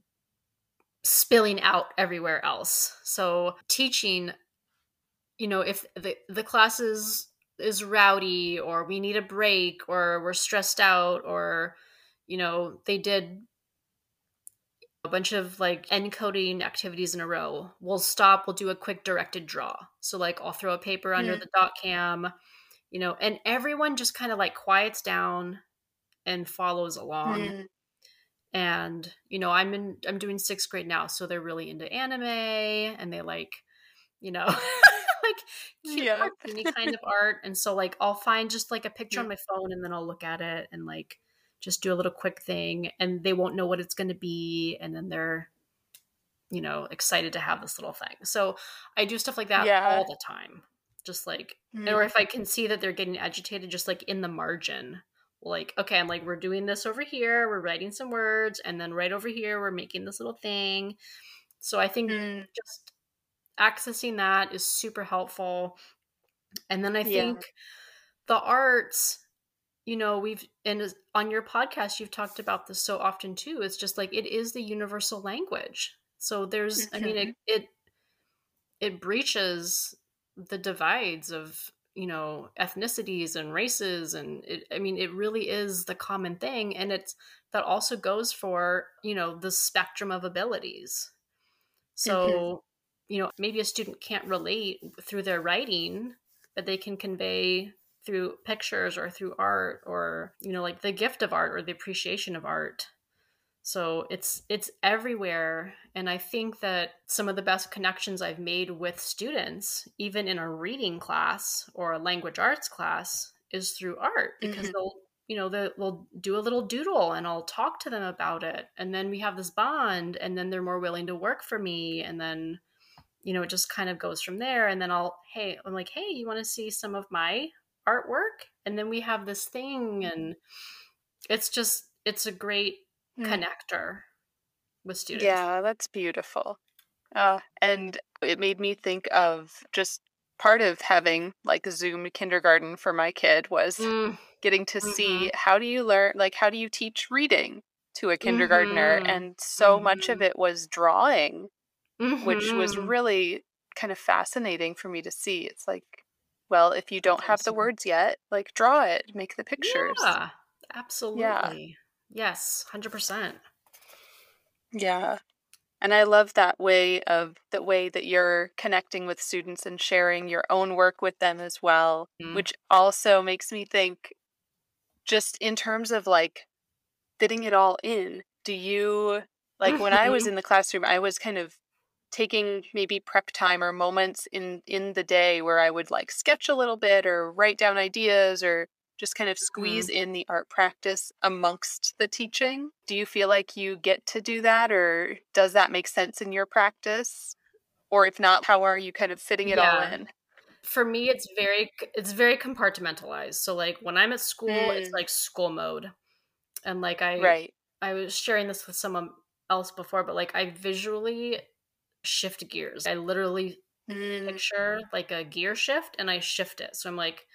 spilling out everywhere else. So teaching you know if the the class is is rowdy or we need a break or we're stressed out or you know they did a bunch of like encoding activities in a row we'll stop we'll do a quick directed draw so like i'll throw a paper under mm. the doc cam you know and everyone just kind of like quiets down and follows along mm. And you know i'm in i'm doing sixth grade now so they're really into anime and they like you know *laughs* like cute yeah. any kind of art. And so like I'll find just like a picture yeah. on my phone and then I'll look at it and like just do a little quick thing and they won't know what it's gonna be and then they're you know excited to have this little thing. So I do stuff like that yeah. all the time. Just like mm. or if I can see that they're getting agitated just like in the margin like okay i'm like we're doing this over here we're writing some words and then right over here we're making this little thing so i think mm. just accessing that is super helpful. And then I think yeah. the arts, you know, we've and on your podcast you've talked about this so often too. It's just like it is the universal language. So there's mm-hmm. I mean it, mm-hmm. it it breaches the divides of you know ethnicities and races and it, i mean it really is the common thing and it's that also goes for you know the spectrum of abilities. So mm-hmm you know maybe a student can't relate through their writing but they can convey through pictures or through art or you know like the gift of art or the appreciation of art so it's it's everywhere and i think that some of the best connections i've made with students even in a reading class or a language arts class is through art because mm-hmm. they'll you know they'll do a little doodle and i'll talk to them about it and then we have this bond and then they're more willing to work for me and then you know, it just kind of goes from there. And then I'll, hey, I'm like, hey, you want to see some of my artwork? And then we have this thing, and it's just, it's a great mm. connector with students. Yeah, that's beautiful. Uh, and it made me think of just part of having like Zoom kindergarten for my kid was mm. getting to mm-hmm. see how do you learn, like, how do you teach reading to a kindergartner? Mm-hmm. And so mm-hmm. much of mm-hmm. it was drawing which was mm-hmm. really kind of fascinating for me to see. It's like, well, if you don't have the words yet, like draw it, make the pictures. Yeah, absolutely. Yeah. Yes, 100%. Yeah. And I love that way of the way that you're connecting with students and sharing your own work with them as well, Mhm. which also makes me think just in terms of like fitting it all in. Do you like when I was *laughs* in the classroom, I was kind of taking maybe prep time or moments in in the day where I would like sketch a little bit or write down ideas or just kind of squeeze in the art practice amongst the teaching. Do you feel like you get to do that or does that make sense in your practice? Or if not, how are you kind of fitting it all in? For me, it's very it's very compartmentalized. So like when I'm at school, it's Mm. like school mode, and like I Right. I was sharing this with someone else before, but like I visually shift gears. I literally Mm, picture like a gear shift and I shift it. So I'm like,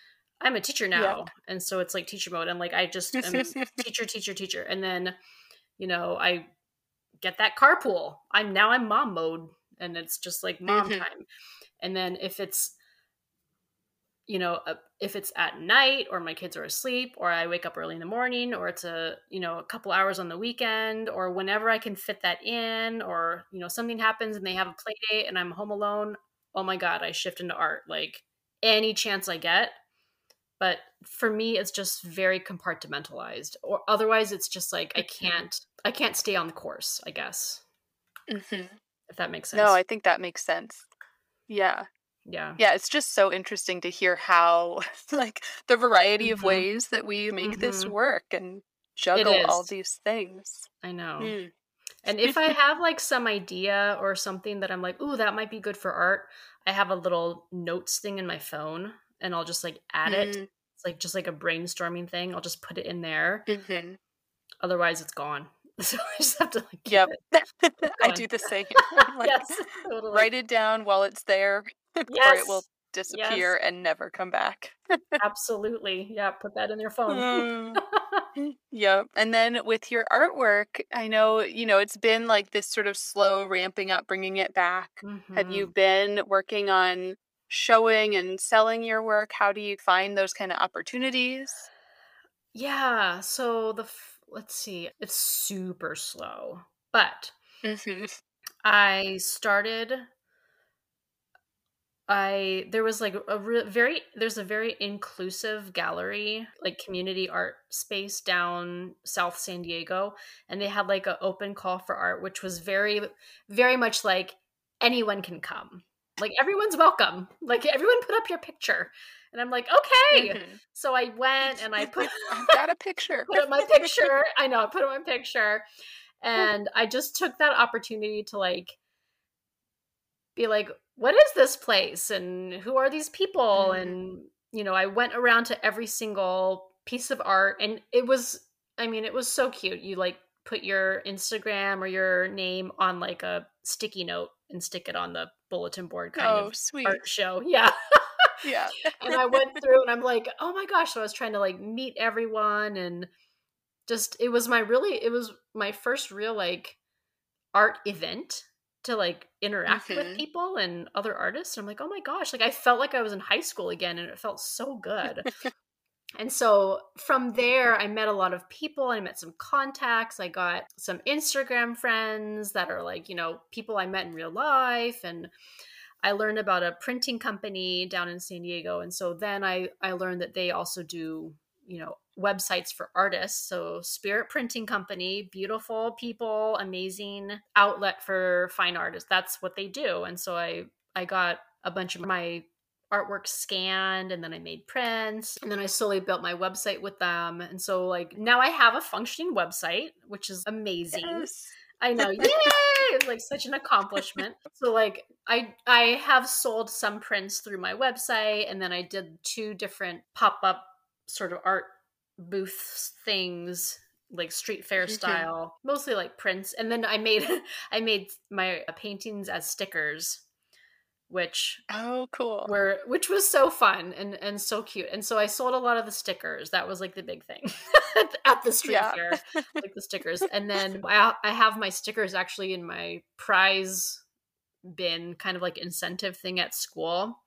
I'm a teacher now. And so it's like teacher mode. And like I just *laughs* am teacher, teacher, teacher. And then, you know, I get that carpool. I'm now I'm mom mode and it's just like mom Mhm. time. And then if it's you know, uh, if it's at night or my kids are asleep or I wake up early in the morning or it's a, you know, a couple hours on the weekend or whenever I can fit that in or, you know, something happens and they have a play date and I'm home alone, oh my god, I shift into art like any chance I get. But for me it's just very compartmentalized or otherwise it's just like I Mhm. can't I can't stay on the course, I guess. Mhm. If that makes sense. No, I think that makes sense. Yeah. yeah. Yeah, it's just so interesting to hear how *laughs* like the variety of Mhm. ways that we make this Mhm. work and juggle all these things. I know. Mm. And if I *laughs* have like some idea or something that I'm like, ooh, that might be good for art, I have a little notes thing in my phone and I'll just like add it. Mm, It's like just like a brainstorming thing. I'll just put it in there. mhm. Otherwise, it's gone. *laughs* So I just have to like Yep. *laughs* I do the same. *laughs* Like, yes, totally. write it down while it's there, or it will disappear and never come back. absolutely. Yeah, put that in your phone. Mm. Yep. And then with your artwork, I know, you know, it's been like this sort of slow ramping up, bringing it back. Have you Mhm. been working on showing and selling your work? How do you find those kind of opportunities? Yeah. So the f- let's see, it's super slow, but hmm I started I there was like a re- very there's a very inclusive gallery like community art space down South San Diego and they had like an open call for art which was very very much like anyone can come like everyone's welcome like everyone put up your picture and I'm like okay Mhm. so I went and I *laughs* put I've got a picture. put up my picture. I know, I put up my picture. *laughs* And I just took that opportunity to like be like, what is this place? And who are these people? Mhm. And, you know, I went around to every single piece of art and it was, I mean, it was so cute. You like put your Instagram or your name on like a sticky note and stick it on the bulletin board kind Oh, of sweet. art show. Yeah. *laughs* Yeah. and I went through and I'm like, oh my gosh. So I was trying to like meet everyone and just it was my really it was my first real like art event to like interact Mhm. with people and other artists. And I'm like, oh my gosh, like I felt like I was in high school again and it felt so good. And so from there I met a lot of people, I met some contacts, I got some Instagram friends that are like, you know, people I met in real life and I learned about a printing company down in San Diego, and so then I I learned that they also do you know websites for artists. So Spirit Printing Company, beautiful people, amazing outlet for fine artists. That's what they do, and so I I got a bunch of my artwork scanned and then I made prints and then I slowly built my website with them and so like now I have a functioning website which is amazing Yes. I know. *laughs* Yay! It was like such an accomplishment. So like I I have sold some prints through my website and then I did two different pop-up sort of art booth things like street fair style, mostly like prints. And then I made *laughs* I made my paintings as stickers which Oh, cool. were which was so fun and and so cute. And so I sold a lot of the stickers. That was like the big thing *laughs* at the street Yeah. fair, like the stickers. *laughs* And then I I have my stickers actually in my prize bin, kind of like incentive thing at school.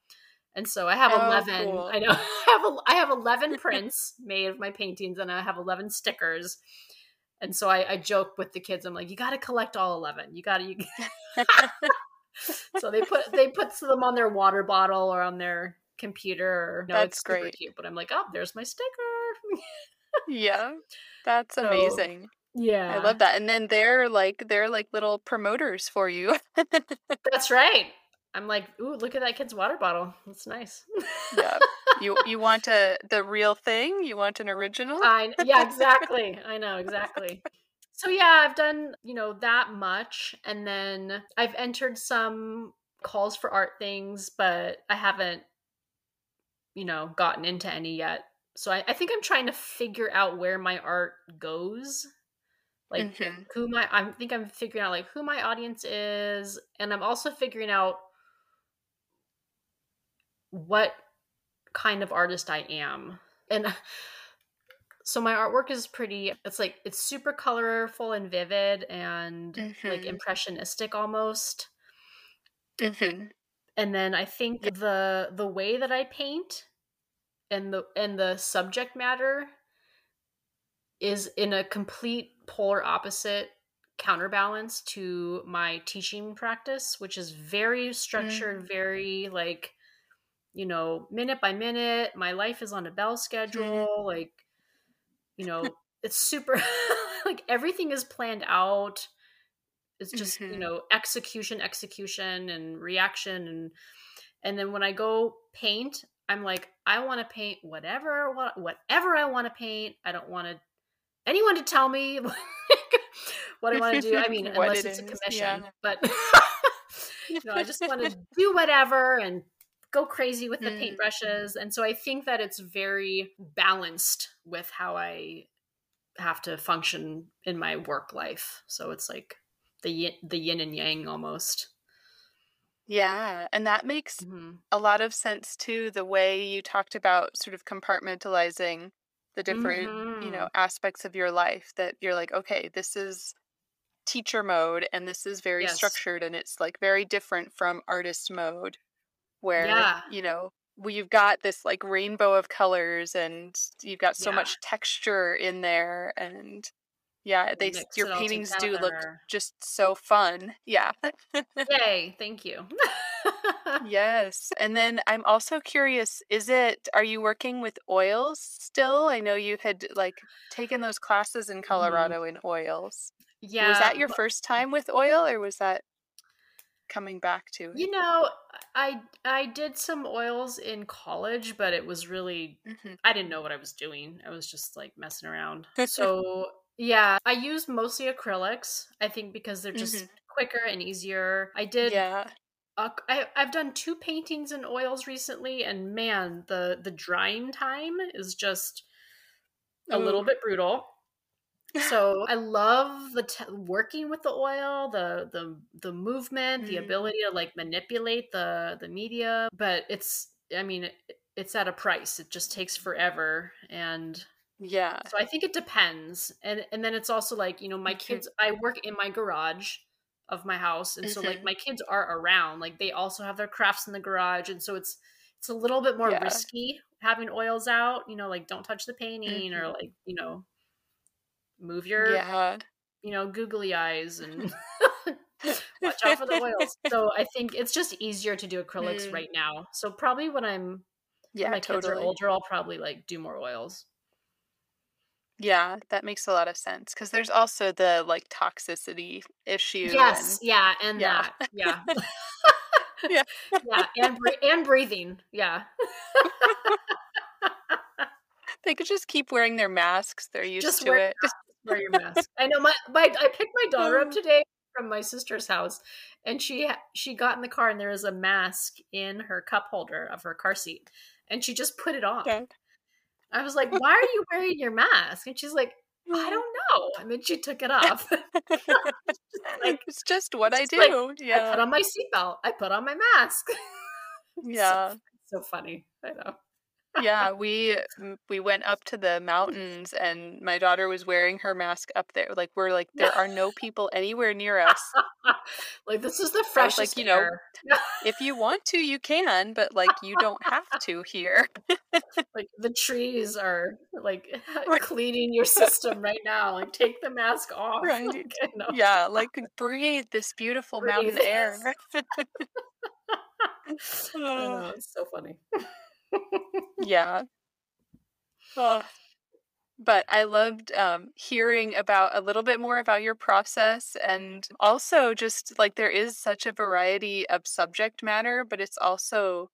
And so I have oh, eleven. cool. I know *laughs* I have a, I have eleven prints made of my paintings, and I have eleven stickers. And so I, I joke with the kids. I'm like, you got to collect all eleven. You got to. You... *laughs* so they put they put them on their water bottle or on their computer. No, That's great. cute. But I'm like, oh, there's my sticker. yeah. That's So, amazing. yeah, I love that. And then they're like they're like little promoters for you. That's *laughs* right. I'm like, ooh, look at that kid's water bottle. That's nice. yeah. You you want a the real thing? You want an original? I yeah, *laughs* exactly. I know exactly. So yeah, I've done you know that much, and then I've entered some calls for art things, but I haven't you know gotten into any yet. So I, I think I'm trying to figure out where my art goes. Like Mhm. who my I think I'm figuring out like who my audience is, and I'm also figuring out what kind of artist I am. And *laughs* so my artwork is pretty it's like it's super colorful and vivid and like Mhm. impressionistic almost. Mhm. And then I think the the way that I paint and the and the subject matter is in a complete polar opposite counterbalance to my teaching practice, which is very structured, very like, you know, minute by minute. My life is on a bell schedule. Like, you know, it's super, *laughs* like, everything is planned out. It's just, you Mhm. know, execution, execution, and reaction. And, and then when I go paint, I'm like, I want to paint whatever, whatever I want to paint. I don't want to anyone to tell me *laughs* what I want to do. I mean, *laughs* unless it it's a commission, yeah. but you know, I just want to do whatever and go crazy with the Mm. paintbrushes. And so I think that it's very balanced with how I have to function in my work life. So it's like the yin, the yin and yang almost. Yeah, and that makes Mhm. a lot of sense too, the way you talked about sort of compartmentalizing the different, you know, Mhm. aspects of your life that you're like, okay, this is teacher mode and this is very Yes. structured and it's like very different from artist mode where, Yeah. you know, you've got this like rainbow of colors and you've got so Yeah. much texture in there and yeah, they your paintings do look just so fun. Yeah. Yay, thank you. *laughs* Yes. And then I'm also curious, is it, are you working with oils still? I know you had like taken those classes in Mhm. Colorado in oils. Yeah. Was that your first time with oil or was that coming back to it? You know, I I did some oils in college, but it was really Mhm. I didn't know what I was doing. I was just like messing around. *laughs* So, yeah, I use mostly acrylics, I think because they're just quicker and easier. I did Yeah. uh, I I've done two paintings in oils recently and man, the the drying time is just a little bit brutal. So *laughs* I love the t- working with the oil, the the the movement, the Mm. ability to like manipulate the the media, but it's I mean it, it's at a price. It just takes forever and Yeah. so I think it depends. And and then it's also like, you know, my Mhm. kids I work in my garage of my house and so like Mhm. my kids are around. Like they also have their crafts in the garage and so it's it's a little bit more Yeah. risky having oils out, you know, like don't touch the painting or Mhm. like, you know, move your Yeah. you know, googly eyes and *laughs* *laughs* watch out for the oils. *laughs* So I think it's just easier to do acrylics Mm. right now. So probably when I'm when Yeah, my kids are older, I'll probably like do more oils. Yeah, that makes a lot of sense because there's also the like toxicity issue Yes, and yeah, and Yeah. that, yeah, Yeah. yeah, and and breathing, yeah, they could just keep wearing their masks. They're used Just to it. Wear your mask. I know my, my I picked my daughter up Mm. today from my sister's house, and she she got in the car and there was a mask in her cup holder of her car seat, and she just put it on. Yeah. I was like, "Why are you wearing your mask?" And she's like, "I don't know." And then she took it off. *laughs* *laughs* like- it's just what I it's just like, do. I put on my seatbelt. I put on my mask. *laughs* Yeah. so funny. I know. Yeah, we we went up to the mountains and my daughter was wearing her mask up there. Like we're like there are no *laughs* people anywhere near us. like this is the freshest like you know *laughs* if you want to you can but like you don't have to here like the trees are like *laughs* cleaning your system right now like take the mask off right like, yeah like breathe this beautiful breathe. mountain air know, it's so funny yeah oh, but I loved um, hearing about a little bit more about your process and also just like there is such a variety of subject matter, but it's also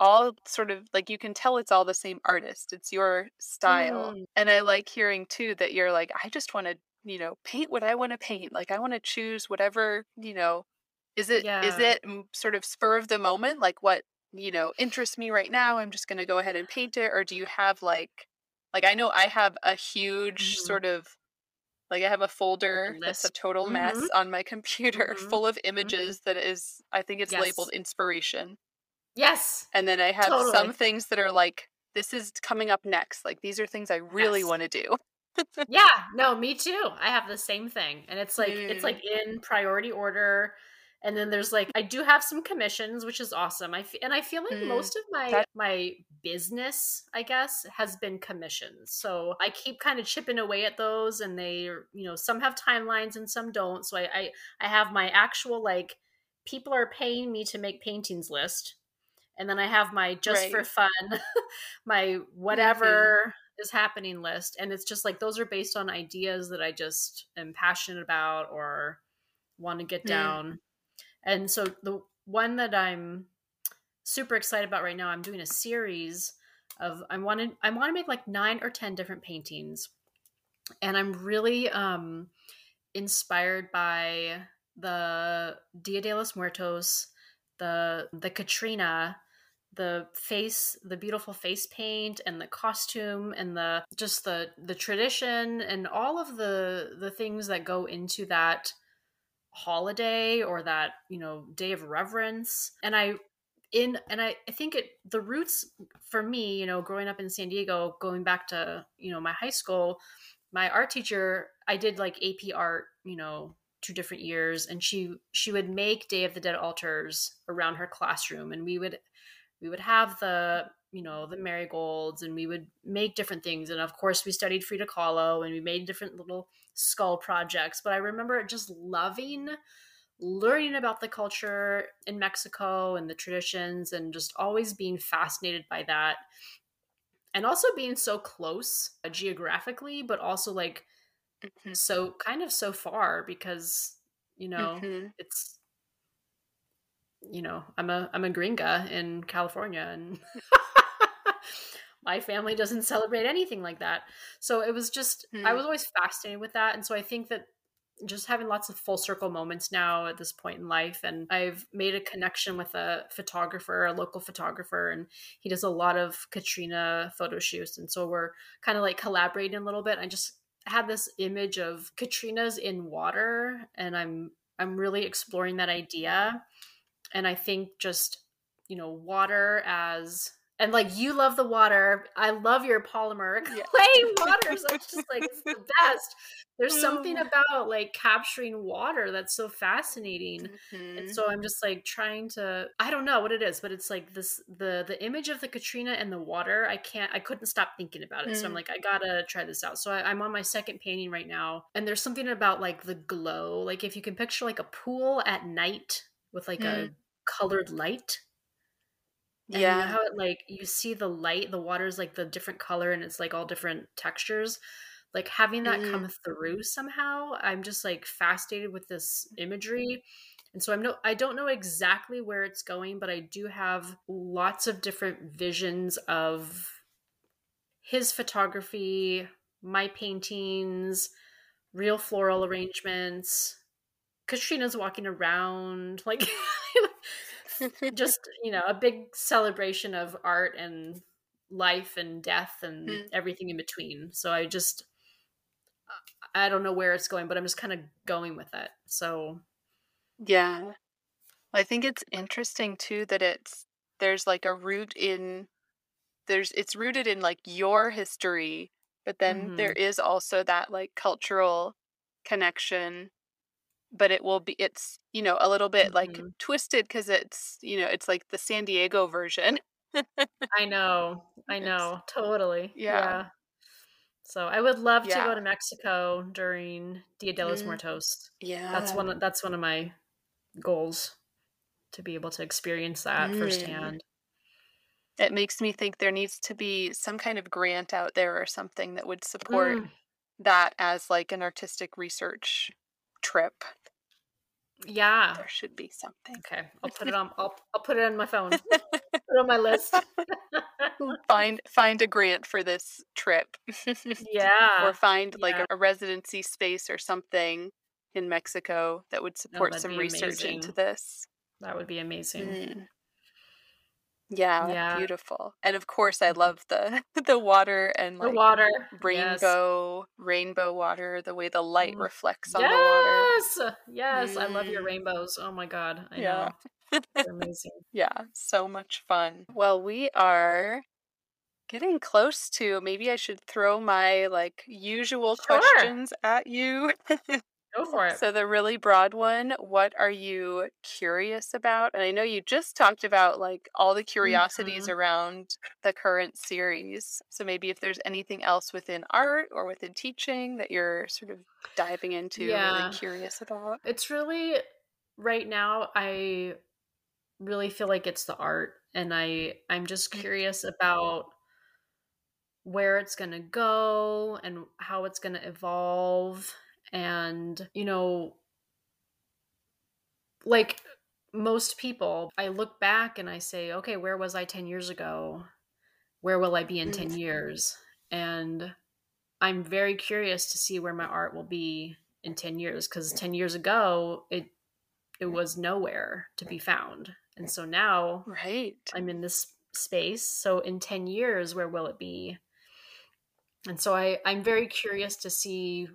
all sort of like you can tell it's all the same artist. It's your style. Mm. And I like hearing too that you're like, I just want to, you know, paint what I want to paint. Like I want to choose whatever, you know, is it yeah. is it sort of spur of the moment? Like what, you know, interests me right now? I'm just going to go ahead and paint it. Or do you have like, like I know I have a huge mm-hmm. sort of like I have a folder that's a total mm-hmm. mess on my computer *laughs* mm-hmm. full of mm-hmm. images that is I think it's yes. labeled inspiration. Yes. And then I have totally. some things that are like this is coming up next. Like these are things I really yes. want to do. *laughs* yeah, no, me too. I have the same thing. And it's like mm. it's like in priority order and then there's like i do have some commissions which is awesome. I f- and i feel like mm, most of my that- my business i guess has been commissions. So i keep kind of chipping away at those and they you know some have timelines and some don't. So i i, I have my actual like people are paying me to make paintings list. And then i have my just right. for fun *laughs* my whatever mm-hmm. is happening list. And it's just like those are based on ideas that i just am passionate about or want to get mm. And so the one that I'm super excited about right now, I'm doing a series of I wanted I want to make like nine or ten different paintings. And I'm really um inspired by the Dia de los Muertos, the the Catrina, the face, the beautiful face paint and the costume and the just the the tradition and all of the the things that go into that holiday or that you know day of reverence. And i in and I, I think it the roots for me you know growing up in san diego going back to you know my high school my art teacher i did like ap art you know two different years and she she would make day of the dead altars around her classroom and we would we would have the you know the marigolds and we would make different things. And of course we studied frida kahlo and we made different little skull projects but i remember just loving learning about the culture in mexico and the traditions and just always being fascinated by that and also being so close uh, geographically but also like mm-hmm. so kind of so far because you know mm-hmm. it's you know i'm a i'm a gringa in california and *laughs* my family doesn't celebrate anything like that. So it was just, mm. I hmm. was always fascinated with that. And so I think that just having lots of full circle moments now at this point in life. And I've made a connection with a photographer, a local photographer, and he does a lot of Catrina photo shoots. And so we're kind of like collaborating a little bit. I just had this image of Catrina's in water, and I'm I'm really exploring that idea. And I think just, you know, water as and like you love the water i love your polymer clay yeah. *laughs* water so it's just like it's the *laughs* best there's something about like capturing water that's so fascinating mm-hmm. and so i'm just like trying to i don't know what it is but it's like this the the image of the catrina and the water i can't i couldn't stop thinking about it mm. so i'm mm. like i gotta try this out so I, i'm on my second painting right now and there's something about like the glow like if you can picture like a pool at night with like mm. a colored light yeah. How it like you see the light, the water's like the different color and it's like all different textures. Like having that mm. come through somehow, I'm just like fascinated with this imagery. And so I'm no I don't know exactly where it's going, but I do have lots of different visions of his photography, my paintings, real floral arrangements. Catrina's walking around like *laughs* *laughs* just you know a big celebration of art and life and death and mm. everything in between so i just i don't know where it's going but i'm just kind of going with it so yeah i think it's interesting too that it's there's like a root in there's it's rooted in like your history but then mm-hmm. there is also that like cultural connection but it will be it's you know a little bit like Mhm. twisted because it's you know it's like the San Diego version. *laughs* I know. I It's know. Totally. yeah Yeah. So I would love to go to Mexico during Dia de los mm, Muertos. That's yeah one of, that's one of my goals to be able to experience that mm. firsthand. It makes me think there needs to be some kind of grant out there or something that would support Mm, that as like an artistic research trip. Yeah. There should be something. Okay. *laughs* I'll put it on I'll I'll put it on my phone. *laughs* Put it on my list. find find a grant for this trip. *laughs* yeah. or find like Yeah. a, a residency space or something in Mexico that would support that'd some research into this. That would be amazing. Mm. Yeah, Yeah. beautiful. And of course I love the *laughs* the water and The like water. Yes. rainbow rainbow water, the way the light Mm. reflects on the water. Yes. Yes. I love your Mm. rainbows. Oh my god. I Yeah. know. They're *laughs* amazing. Yeah, so much fun. Well, we are getting close to maybe I should throw my like usual Sure. questions at you. *laughs* Go for it. So the really broad one, what are you curious about? And I know you just talked about like all the curiosities Mhm. around the current series. So maybe if there's anything else within art or within teaching that you're sort of diving into, and really curious about. It's really right now I really feel like it's the art and I I'm just Mm. curious about where it's going to go and how it's going to evolve and you know like most people I look back and I say okay where was I 10 years ago where will I be in 10 Mm. years and I'm very curious to see where my art will be in 10 years cuz 10 years ago it it was nowhere to be found and so now Right. I'm in this space. So in 10 years, where will it be? And so I, I'm very curious to see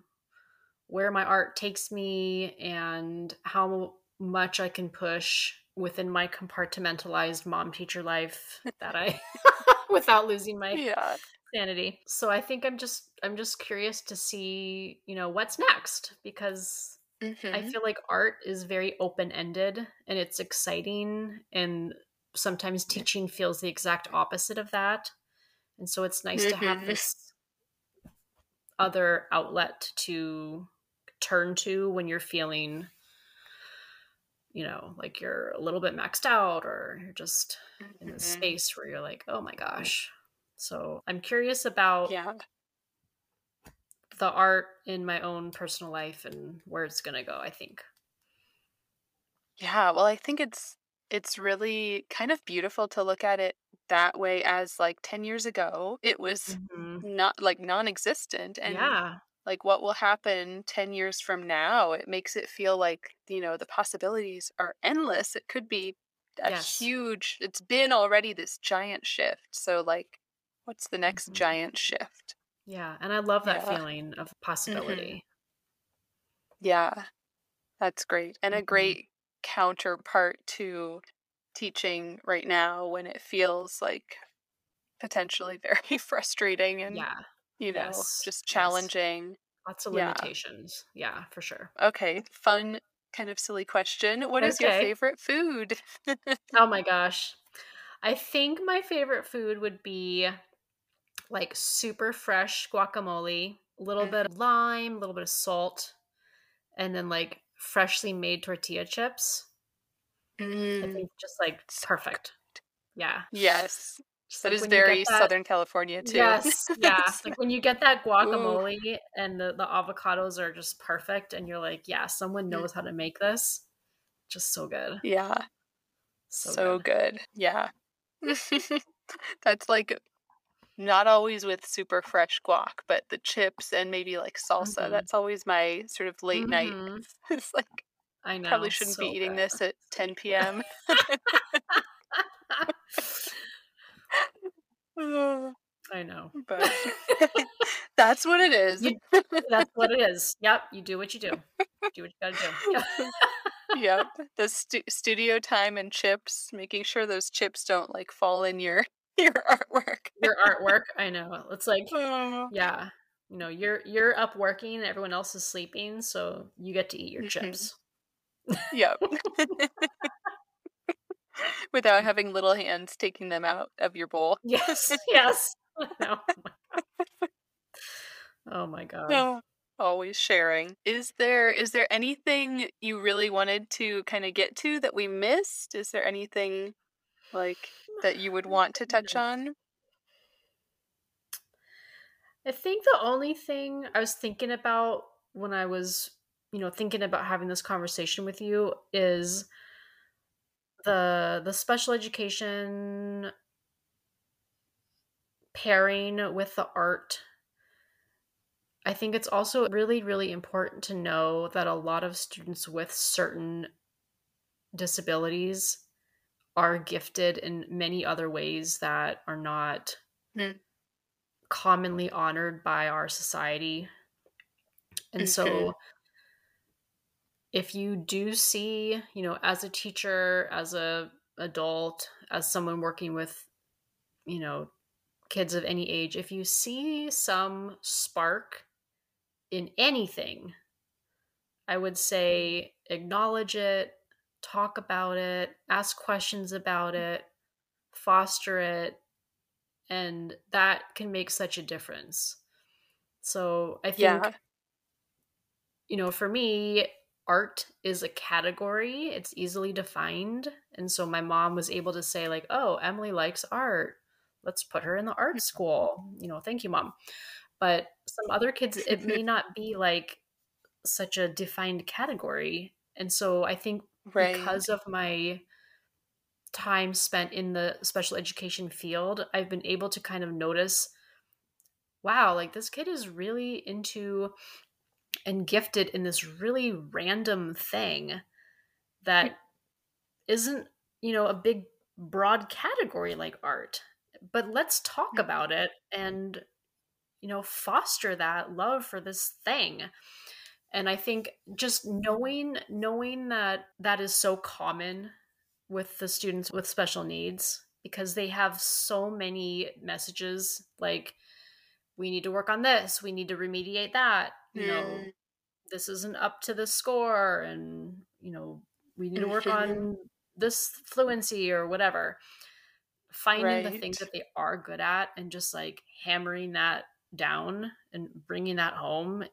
where my art takes me and how much I can push within my compartmentalized mom teacher life *laughs* that I *laughs* without losing my Yeah. sanity. So I think I'm just I'm just curious to see, you know, what's next because I hmm feel like art is very open ended and it's exciting, and sometimes teaching feels the exact opposite of that. And so it's nice to have hmm this other outlet to turn to when you're feeling, you know, like you're a little bit maxed out or you're just in this hmm space where you're like, oh my gosh. So I'm curious about Yeah. the art in my own personal life and where it's going to go, I think. Yeah. Well, I think it's it's really kind of beautiful to look at it that way as like 10 years ago it was hmm not like non-existent and Yeah. Like what will happen 10 years from now it makes it feel like you know the possibilities are endless it could be a Yes. huge it's been already this giant shift so like what's the next Mhm. giant shift Yeah. And I love that yeah feeling of hmm possibility. yeah that's great and a hmm great counterpart to teaching right now when it feels like potentially *laughs* very frustrating and Yeah. You know Yes. just Yes. challenging Lots of limitations. Yeah, for sure. okay fun kind of silly question what is your favorite food Oh my *laughs* gosh. I think my favorite food would be like super fresh guacamole, a little bit of lime, a little bit of salt, and then like freshly made tortilla chips. I Mm, think just like perfect. Yeah. yes Just that like is when you get very that southern california too Yes, *laughs* yeah. Like when you get that ooh guacamole and the, the avocados are just perfect, and you're like, yeah, someone Mm, knows how to make this. Just so good. yeah So so good. good yeah *laughs* that's like not always with super fresh guac but the chips and maybe like salsa hmm that's always my sort of late night hmm *laughs* it's like I probably shouldn't be eating good. this at 10 p.m I know. but *laughs* *laughs* that's what it is You that's what it is. Yep, you do what you do. Do what you gotta do. *laughs* yep the stu- studio time and chips making sure those chips don't like fall in your your artwork Your artwork, I know. It's like, yeah, you know, you're you're up working and everyone else is sleeping, so you get to eat your Mhm. chips. Yep. *laughs* Without having little hands taking them out of your bowl. Yes, *laughs* yes. *laughs* No. Oh my god. No. Always sharing. Is there is there anything you really wanted to kind of get to that we missed? Is there anything like that you would want to touch *sighs* on? I think the only thing I was thinking about when I was, you know, thinking about having this conversation with you is the the special education pairing with the art. I think it's also really really important to know that a lot of students with certain disabilities are gifted in many other ways that are not Mm. commonly honored by our society. And Mhm. so if you do see, you know, as a teacher, as a adult, as someone working with, you know, kids of any age, if you see some spark in anything, I would say acknowledge it, talk about it, ask questions about mm. it, foster it, and that can make such a difference. So I think Yeah. you know, for me, art is a category. It's easily defined. And so my mom was able to say, like, oh, Emily likes art. Let's put her in the art mm. school. You know, thank you, mom. But some other kids, it may *laughs* not be like such a defined category. And so I think Right. because of my time spent in the special education field, I've been able to kind of notice wow, like this kid is really into and gifted in this really random thing that isn't, you know, a big broad category like art. But let's talk about it and you know, foster that love for this thing. And I think just knowing knowing that that is so common with the students with special needs because they have so many messages like we need to work on this, we need to remediate that, you know, Mm. this isn't up to the score and you know, we need to work on this fluency or whatever. Finding the things that they are good at and just like hammering that down and bringing that home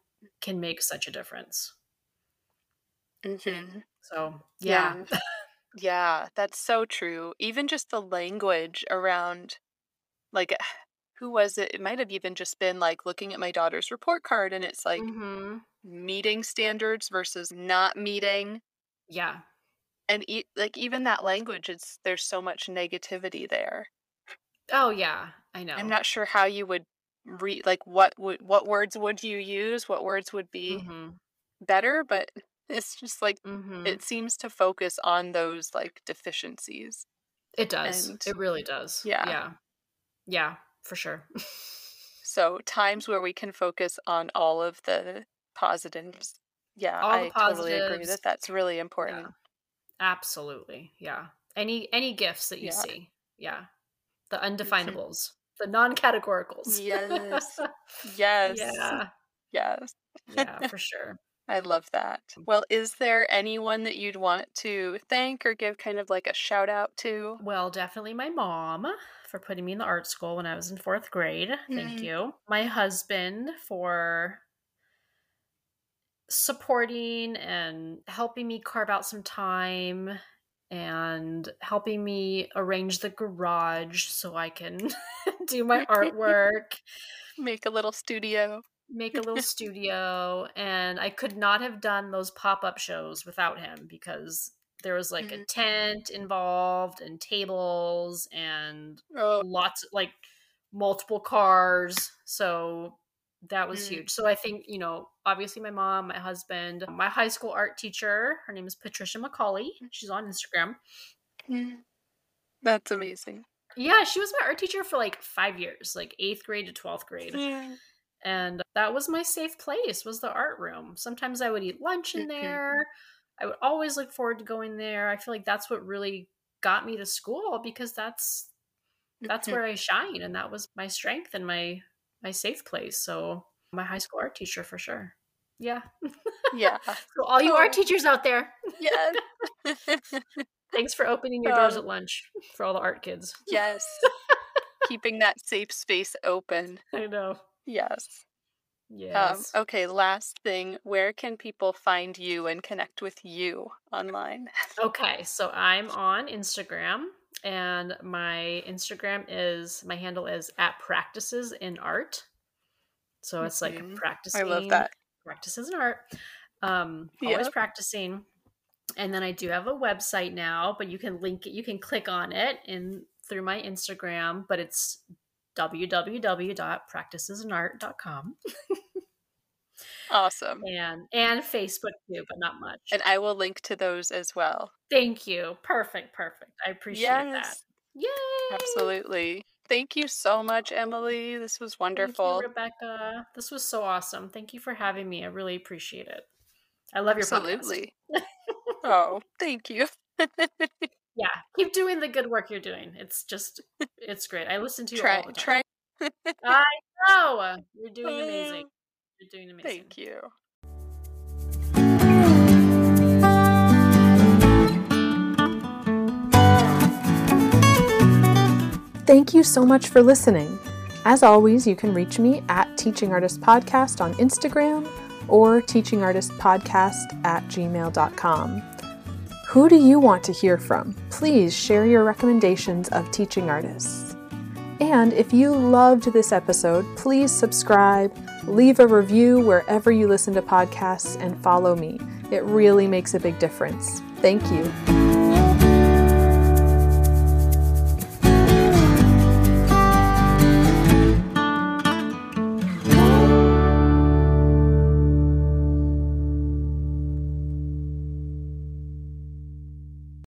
can make such a difference. Mhm. So, yeah. Yeah. *laughs* Yeah, that's so true. Even just the language around, like, who was it? It might have even just been like looking at my daughter's report card and it's like hmm meeting standards versus not meeting. Yeah. And e- like, even that language, it's there's so much negativity there. Oh, yeah. I know. I'm not sure how you would read, like, what would, what words would you use? What words would be hmm better? But *laughs* it's just like, hmm it seems to focus on those like deficiencies. It does. and- it really does. Yeah. Yeah. Yeah, for sure. *laughs* So times where we can focus on all of the positives. Yeah, All the I totally agree that that's really important. Absolutely. Yeah. Any any gifts that you Yeah. see. Yeah. The mm-hmm. undefinables. The non-categoricals. Yes. *laughs* Yes. yeah. Yes. Yeah, for *laughs* sure. I love that. Mm. Well, is there anyone that you'd want to thank or give kind of like a shout out to? Well, definitely my mom for putting me in the art school when I was in fourth grade. Thank Mhm. you. My husband for supporting and helping me carve out some time and helping me arrange the garage so I can *laughs* do my *laughs* artwork, Make a little studio. make a little *laughs* studio. And I could not have done those pop up shows without him because there was like a Mhm. tent involved and tables and Oh, lots like multiple cars so that was Mm. huge so i think you know obviously my mom my husband my high school art teacher her name is patricia mccauley she's on instagram mm. that's amazing. yeah she was my art teacher for like five years like eighth grade to 12th grade Mm. and that was my safe place was the art room sometimes i would eat lunch in Mhm. there i would always look forward to going there i feel like that's what really got me to school because that's that's *laughs* where I shine and that was my strength and my my safe place. So my high school art teacher for sure. Yeah. Yeah. *laughs* So all you Oh. art teachers out there, Yeah. *laughs* thanks for opening your doors Um, at lunch for all the art kids. yes. Keeping that safe space open. I know. Yes. Yes. Um, okay, last thing. Where can people find you and connect with you online? *laughs* Okay, so I'm on Instagram, and my Instagram is my handle is at practices in art. So it's like Mhm. practicing. I love that. Practices in art. Um, always practicing. And then I do have a website now, but you can link it. You can click on it in through my Instagram, but it's www.practicesinart.com Awesome. and and Facebook too, but not much. And I will link to those as well. Thank you. Perfect. Perfect. I appreciate that. Yes. Yay! Absolutely. Thank you so much, Emily. This was Thank you, wonderful. Rebecca. This was so awesome. Thank you for having me. I really appreciate it. I love your podcast. Absolutely. oh, thank you. *laughs* Yeah, keep doing the good work you're doing. It's just, it's great. I listen to you try all the time. try *laughs* I know you're doing amazing. Oh, you're doing amazing. Thank you. Thank you so much for listening. As always, you can reach me at Teaching Artist Podcast on Instagram or teachingartistpodcast at gmail.com. Who do you want to hear from? Please share your recommendations of teaching artists. And if you loved this episode, please subscribe, leave a review wherever you listen to podcasts, and follow me. It really makes a big difference. Thank you.